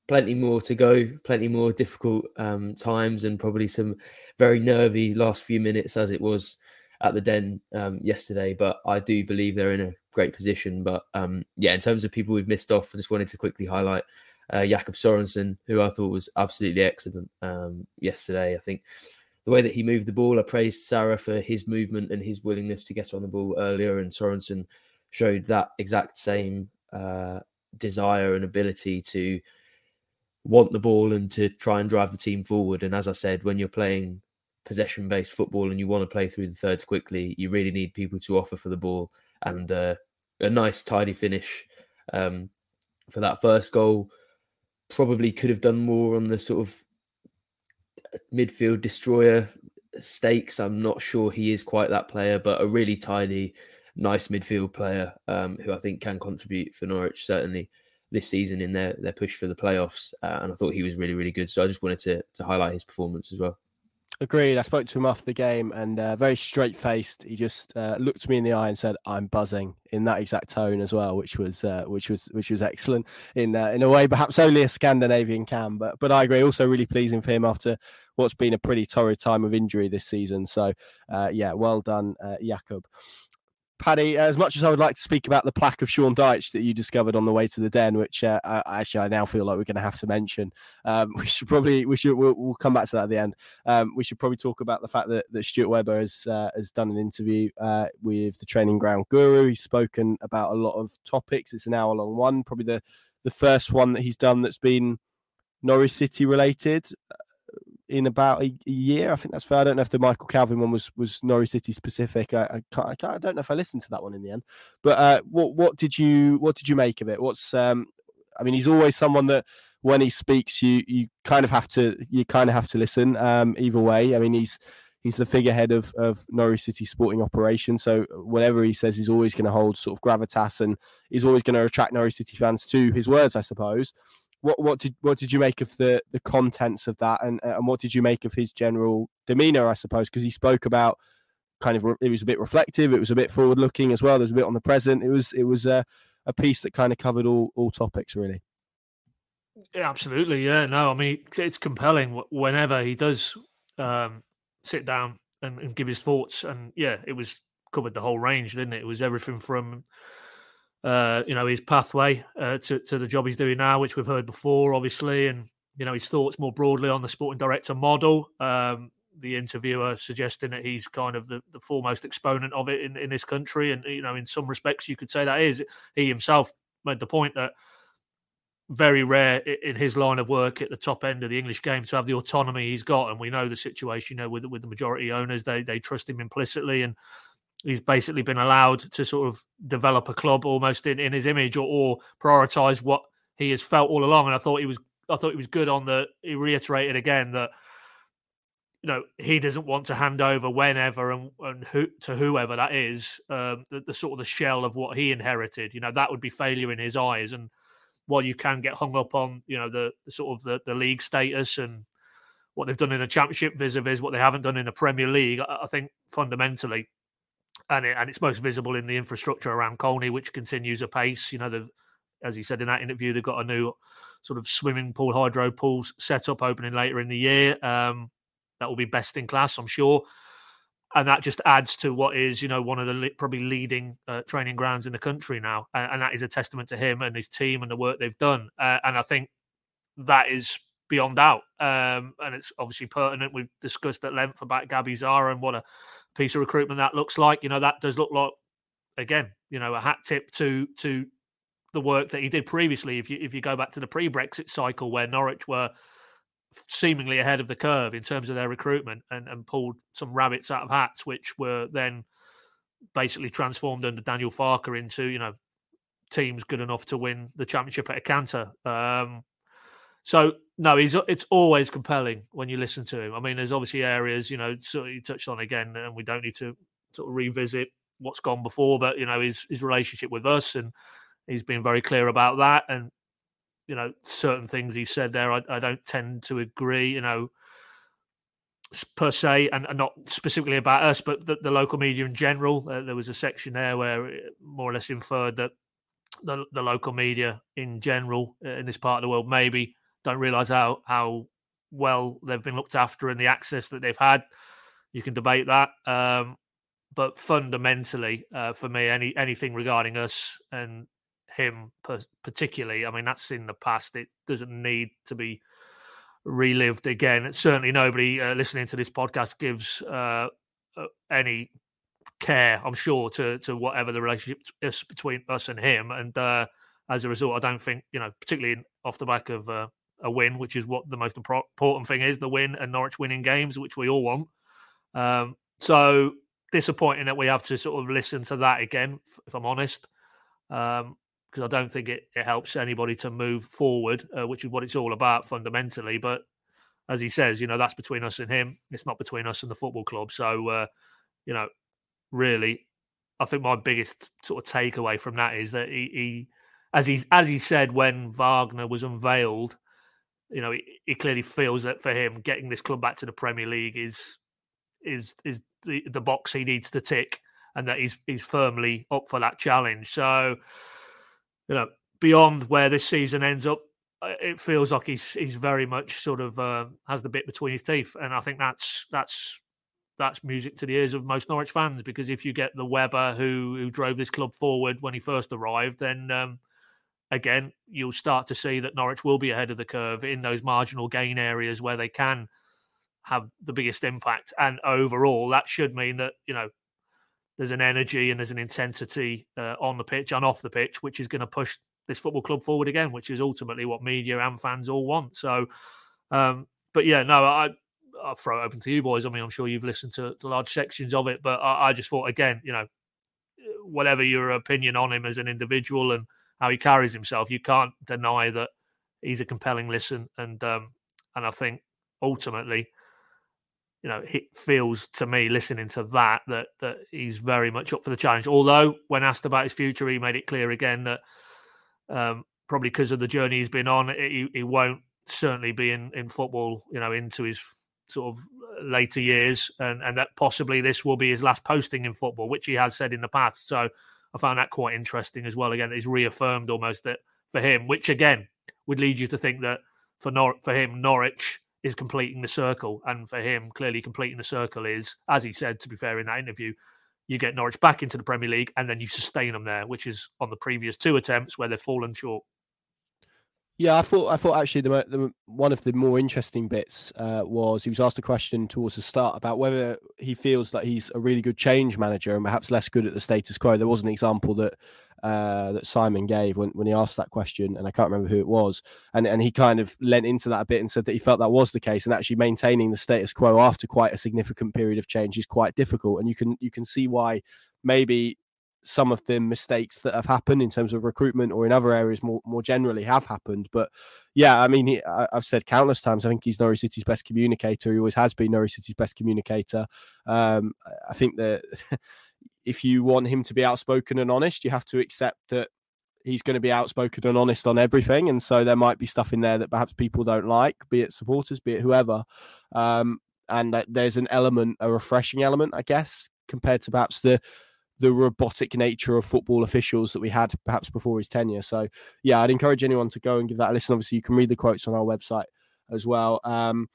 plenty more to go, plenty more difficult um, times, and probably some very nervy last few minutes as it was at the Den um, yesterday. But I do believe they're in a great position. But um, yeah, in terms of people we've missed off, I just wanted to quickly highlight uh, Jakob Sorensen, who I thought was absolutely excellent um, yesterday. I think the way that he moved the ball, I praised Sara for his movement and his willingness to get on the ball earlier, and Sorensen showed that exact same uh, desire and ability to want the ball and to try and drive the team forward. And as I said, when you're playing possession based football and you want to play through the thirds quickly, you really need people to offer for the ball. And uh, a nice, tidy finish um, for that first goal. Probably could have done more on the sort of midfield destroyer stakes. I'm not sure he is quite that player, but a really tidy, nice midfield player um, who I think can contribute for Norwich certainly this season in their their push for the playoffs. Uh, and I thought he was really really good. So I just wanted to to highlight his performance as well. Agreed. I spoke to him after the game and uh, very straight faced. He just uh, looked me in the eye and said, "I'm buzzing" in that exact tone as well, which was uh, which was which was excellent in uh, in a way perhaps only a Scandinavian can. But but I agree. Also really pleasing for him after what's been a pretty torrid time of injury this season. So uh, yeah, well done, uh, Jakob. Paddy, as much as I would like to speak about the plaque of Sean Dyche that you discovered on the way to the den, which uh, I, actually I now feel like we're going to have to mention, um, (laughs) we should probably we should we'll, we'll, come back to that at the end. Um, we should probably talk about the fact that, that Stuart Webber has uh, has done an interview uh, with the training ground guru. He's spoken about a lot of topics. It's an hour long one, probably the the first one that he's done that's been Norwich City related in about a, a, year. I think that's fair. I don't know if the Michael Calvin one was was Norwich City specific. I, I, can't, I, can't, I don't know if I listened to that one in the end. But uh, what what did you what did you make of it? What's um, I mean, he's always someone that when he speaks, you you kind of have to you kind of have to listen. Um, either way, I mean, he's he's the figurehead of of Norwich City sporting operation. So whatever he says, he's always going to hold sort of gravitas, and he's always going to attract Norwich City fans to his words, I suppose what what did what did you make of the the contents of that, and and what did you make of his general demeanor? I suppose because he spoke about kind of it was a bit reflective, it was a bit forward looking as well. There's a bit on the present. It was it was a a piece that kind of covered all all topics really. Yeah, absolutely. Yeah, no, I mean it's compelling whenever he does um, sit down and, and give his thoughts, and yeah, it was covered the whole range, didn't it? It was everything from uh, you know, his pathway uh, to, to the job he's doing now, which we've heard before, obviously, and, you know, his thoughts more broadly on the sporting director model. Um, the interviewer suggesting that he's kind of the, the foremost exponent of it in, in this country. And, you know, in some respects, you could say that is. He himself made the point that very rare in his line of work at the top end of the English game to have the autonomy he's got. And we know the situation, you know, with, with the majority owners, they, they trust him implicitly. And, he's basically been allowed to sort of develop a club almost in, in his image or, or prioritize what he has felt all along. And I thought he was I thought he was good on the he reiterated again that you know he doesn't want to hand over whenever and, and who to whoever that is um, the, the, sort of the shell of what he inherited. You know that would be failure in his eyes. And while you can get hung up on you know the, the sort of the, the league status and what they've done in the championship vis-a-vis what they haven't done in the Premier League, I, I think fundamentally and it, and it's most visible in the infrastructure around Colney, which continues apace. You know, the as he said in that interview, they've got a new sort of swimming pool, hydro pools set up opening later in the year. Um, that will be best in class, I'm sure. And that just adds to what is, you know, one of the probably leading uh, training grounds in the country now, and, and, that is a testament to him and his team and the work they've done. Uh, and I think that is beyond doubt. Um, and it's obviously pertinent. We've discussed at length about Gabby Sara and what a piece of recruitment that looks like. You know, that does look like again, you know, a hat tip to to the work that he did previously. If you if you go back to the pre-Brexit cycle where Norwich were seemingly ahead of the curve in terms of their recruitment and, and pulled some rabbits out of hats, which were then basically transformed under Daniel Farke into, you know, teams good enough to win the championship at a canter. Um, so no, he's it's always compelling when you listen to him. I mean, there's obviously areas, you know, sort of you touched on again, and we don't need to sort of revisit what's gone before, but you know, his his relationship with us and he's been very clear about that. And you know, certain things he said there, I, I don't tend to agree. You know, per se, and, and not specifically about us, but the, the local media in general. Uh, there was a section there where more or less inferred that the the local media in general uh, in this part of the world maybe don't realise how how well they've been looked after and the access that they've had. You can debate that. Um, but fundamentally, uh, for me, any anything regarding us and him particularly. I mean, that's in the past. It doesn't need to be relived again. Certainly, nobody uh, listening to this podcast gives uh, uh, any care, I'm sure, to to whatever the relationship is between us and him. And uh, as a result, I don't think you know, particularly off the back of uh, a win, which is what the most important thing is, the win and Norwich winning games, which we all want. Um, so disappointing that we have to sort of listen to that again, if I'm honest. Um, because I don't think it, it helps anybody to move forward, uh, which is what it's all about fundamentally. But as he says, you know, that's between us and him. It's not between us and the football club. So, uh, you know, really, I think my biggest sort of takeaway from that is that he, he as he as he said when Wagner was unveiled, you know, he, clearly feels that for him, getting this club back to the Premier League is is is the, the box he needs to tick, and that he's he's firmly up for that challenge. So you know, beyond where this season ends up, uh, it feels like he's he's very much sort of uh, has the bit between his teeth, and I think that's that's that's music to the ears of most Norwich fans because if you get the Webber who who drove this club forward when he first arrived, then um, again you'll start to see that Norwich will be ahead of the curve in those marginal gain areas where they can have the biggest impact, and overall that should mean that you know there's an energy and there's an intensity uh, on the pitch and off the pitch, which is going to push this football club forward again, which is ultimately what media and fans all want. So, um, but yeah, no, I, I'll throw it open to you boys. I mean, I'm sure you've listened to, to large sections of it, but I, I, just thought, again, you know, whatever your opinion on him as an individual and how he carries himself, you can't deny that he's a compelling listen. And um, and I think ultimately, you know, it feels to me listening to that that that he's very much up for the challenge. Although when asked about his future, he made it clear again that um, probably because of the journey he's been on, he, he won't certainly be in, in football, you know, into his sort of later years, and and that possibly this will be his last posting in football, which he has said in the past. So I found that quite interesting as well. Again, he's reaffirmed almost that for him, which again would lead you to think that for Nor- for him, Norwich is completing the circle. And for him, clearly completing the circle is, as he said, to be fair, in that interview, you get Norwich back into the Premier League and then you sustain them there, which is on the previous two attempts where they've fallen short. Yeah, I thought I thought actually the, the one of the more interesting bits uh, was he was asked a question towards the start about whether he feels that he's a really good change manager and perhaps less good at the status quo. There was an example that uh, that Simon gave when, when he asked that question, and I can't remember who it was. And and he kind of lent into that a bit and said that he felt that was the case, and actually maintaining the status quo after quite a significant period of change is quite difficult. And you can you can see why maybe some of the mistakes that have happened in terms of recruitment or in other areas more more generally have happened. But yeah, I mean, he, I, have said countless times, I think he's Norwich City's best communicator. He always has been Norwich City's best communicator. Um, I think that (laughs) if you want him to be outspoken and honest, you have to accept that he's going to be outspoken and honest on everything. And so there might be stuff in there that perhaps people don't like, be it supporters, be it whoever. Um, and there's an element, a refreshing element, I guess, compared to perhaps the the robotic nature of football officials that we had perhaps before his tenure. So yeah, I'd encourage anyone to go and give that a listen. Obviously, you can read the quotes on our website as well. Um,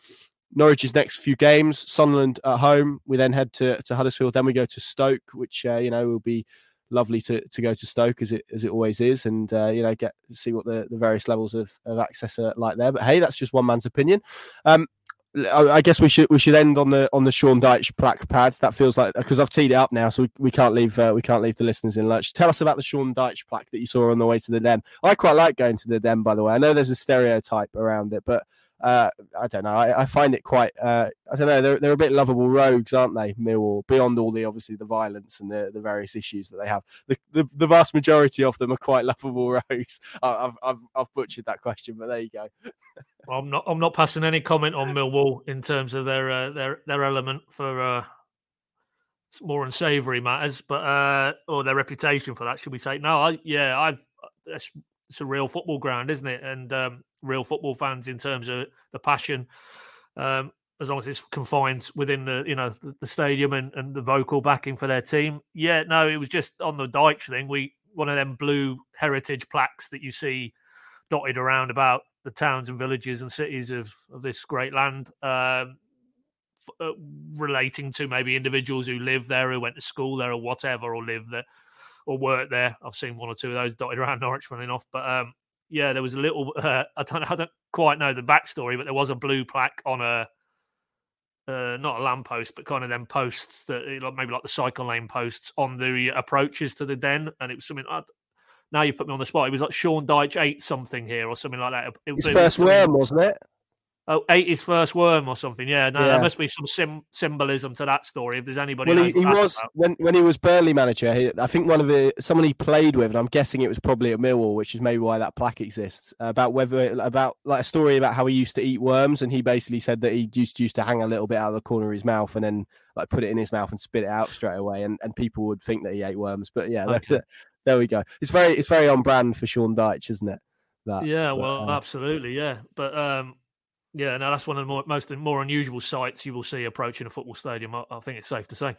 Norwich's next few games: Sunderland at home. We then head to, to Huddersfield. Then we go to Stoke, which uh, you know will be lovely to, to go to Stoke as it as it always is, and uh, you know get see what the, the various levels of, of access are like there. But hey, that's just one man's opinion. Um, I guess we should we should end on the on the Sean Dyche plaque pad. That feels like because I've teed it up now, so we, we can't leave uh, we can't leave the listeners in lurch. Tell us about the Sean Dyche plaque that you saw on the way to the den. I quite like going to the den, by the way. I know there's a stereotype around it, but uh, I don't know. I, I find it quite. Uh, I don't know. They're, they're a bit lovable rogues, aren't they? Millwall, beyond all the obviously the violence and the, the various issues that they have. The, the, the vast majority of them are quite (laughs) lovable rogues. I've, I've I've butchered that question, but there you go. well, I'm not. I'm not passing any comment on Millwall in terms of their uh, their their element for uh, more unsavoury matters, but uh, or their reputation for that, should we say? No, I yeah, I've that's it's a real football ground, isn't it? And um, real football fans in terms of the passion. Um, as long as it's confined within the you know the, the, stadium and, and the vocal backing for their team. Yeah, no, it was just on the Dyche thing. We one of them blue heritage plaques that you see dotted around about the towns and villages and cities of, of this great land, um, uh, relating to maybe individuals who live there, who went to school there, or whatever, or live there or work there. I've seen one or two of those dotted around Norwich running off, but um, yeah, there was a little. (laughs) Uh, I don't. I don't quite know the backstory, but there was a blue plaque on a. Uh, not a lamppost, but kind of them posts that maybe like the cycle lane posts on the approaches to the den, and it was something. I'd, now you put me on the spot. It was like Sean Dyche ate something here or something like that. It, was His it first worm, wasn't it? Oh, ate his first worm or something. Yeah, no, yeah. there must be some sim- symbolism to that story. If there's anybody, well, he, he was about. when when he was Burnley manager. He, I think one of the someone he played with, and I'm guessing it was probably at Millwall, which is maybe why that plaque exists. About whether about like a story about how he used to eat worms, and he basically said that he just used to hang a little bit out of the corner of his mouth and then like put it in his mouth and spit it out straight away, and, and people would think that he ate worms. But yeah, okay. there, (laughs) there we go. It's very it's very on brand for Sean Dyche, isn't it? That, yeah, but, well, uh, absolutely, yeah. But um, yeah, no, that's one of the more, most more unusual sights you will see approaching a football stadium. I, I think it's safe to say.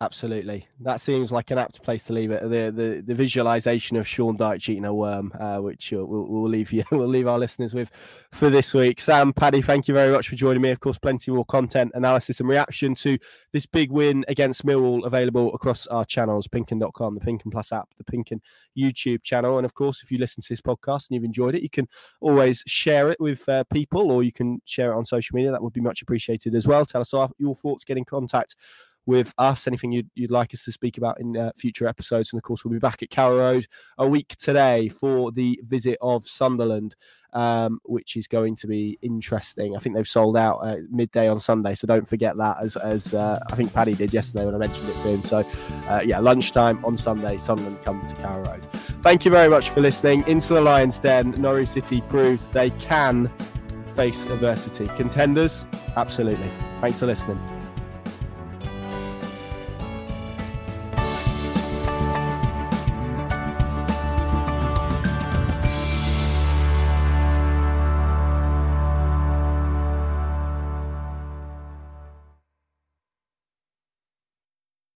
Absolutely, that seems like an apt place to leave it. The the, the visualization of Sean Dyche eating a worm, uh, which we'll, we'll leave you, (laughs) we'll leave our listeners with for this week. Sam, Paddy, thank you very much for joining me. Of course, plenty more content, analysis, and reaction to this big win against Millwall available across our channels: Pinkun.com, the Pinkun Plus app, the Pinkun YouTube channel, and of course, if you listen to this podcast and you've enjoyed it, you can always share it with uh, people, or you can share it on social media. That would be much appreciated as well. Tell us your thoughts, get in contact with us, anything you'd, you'd like us to speak about in uh, future episodes. And of course, we'll be back at Carrow Road a week today for the visit of Sunderland, um, which is going to be interesting. I think they've sold out uh, midday on Sunday, so don't forget that, as, as uh, I think Paddy did yesterday when I mentioned it to him. So, uh, yeah, lunchtime on Sunday, Sunderland come to Carrow Road. Thank you very much for listening. Into the Lions Den, Norwich City proved they can face adversity. Contenders? Absolutely. Thanks for listening.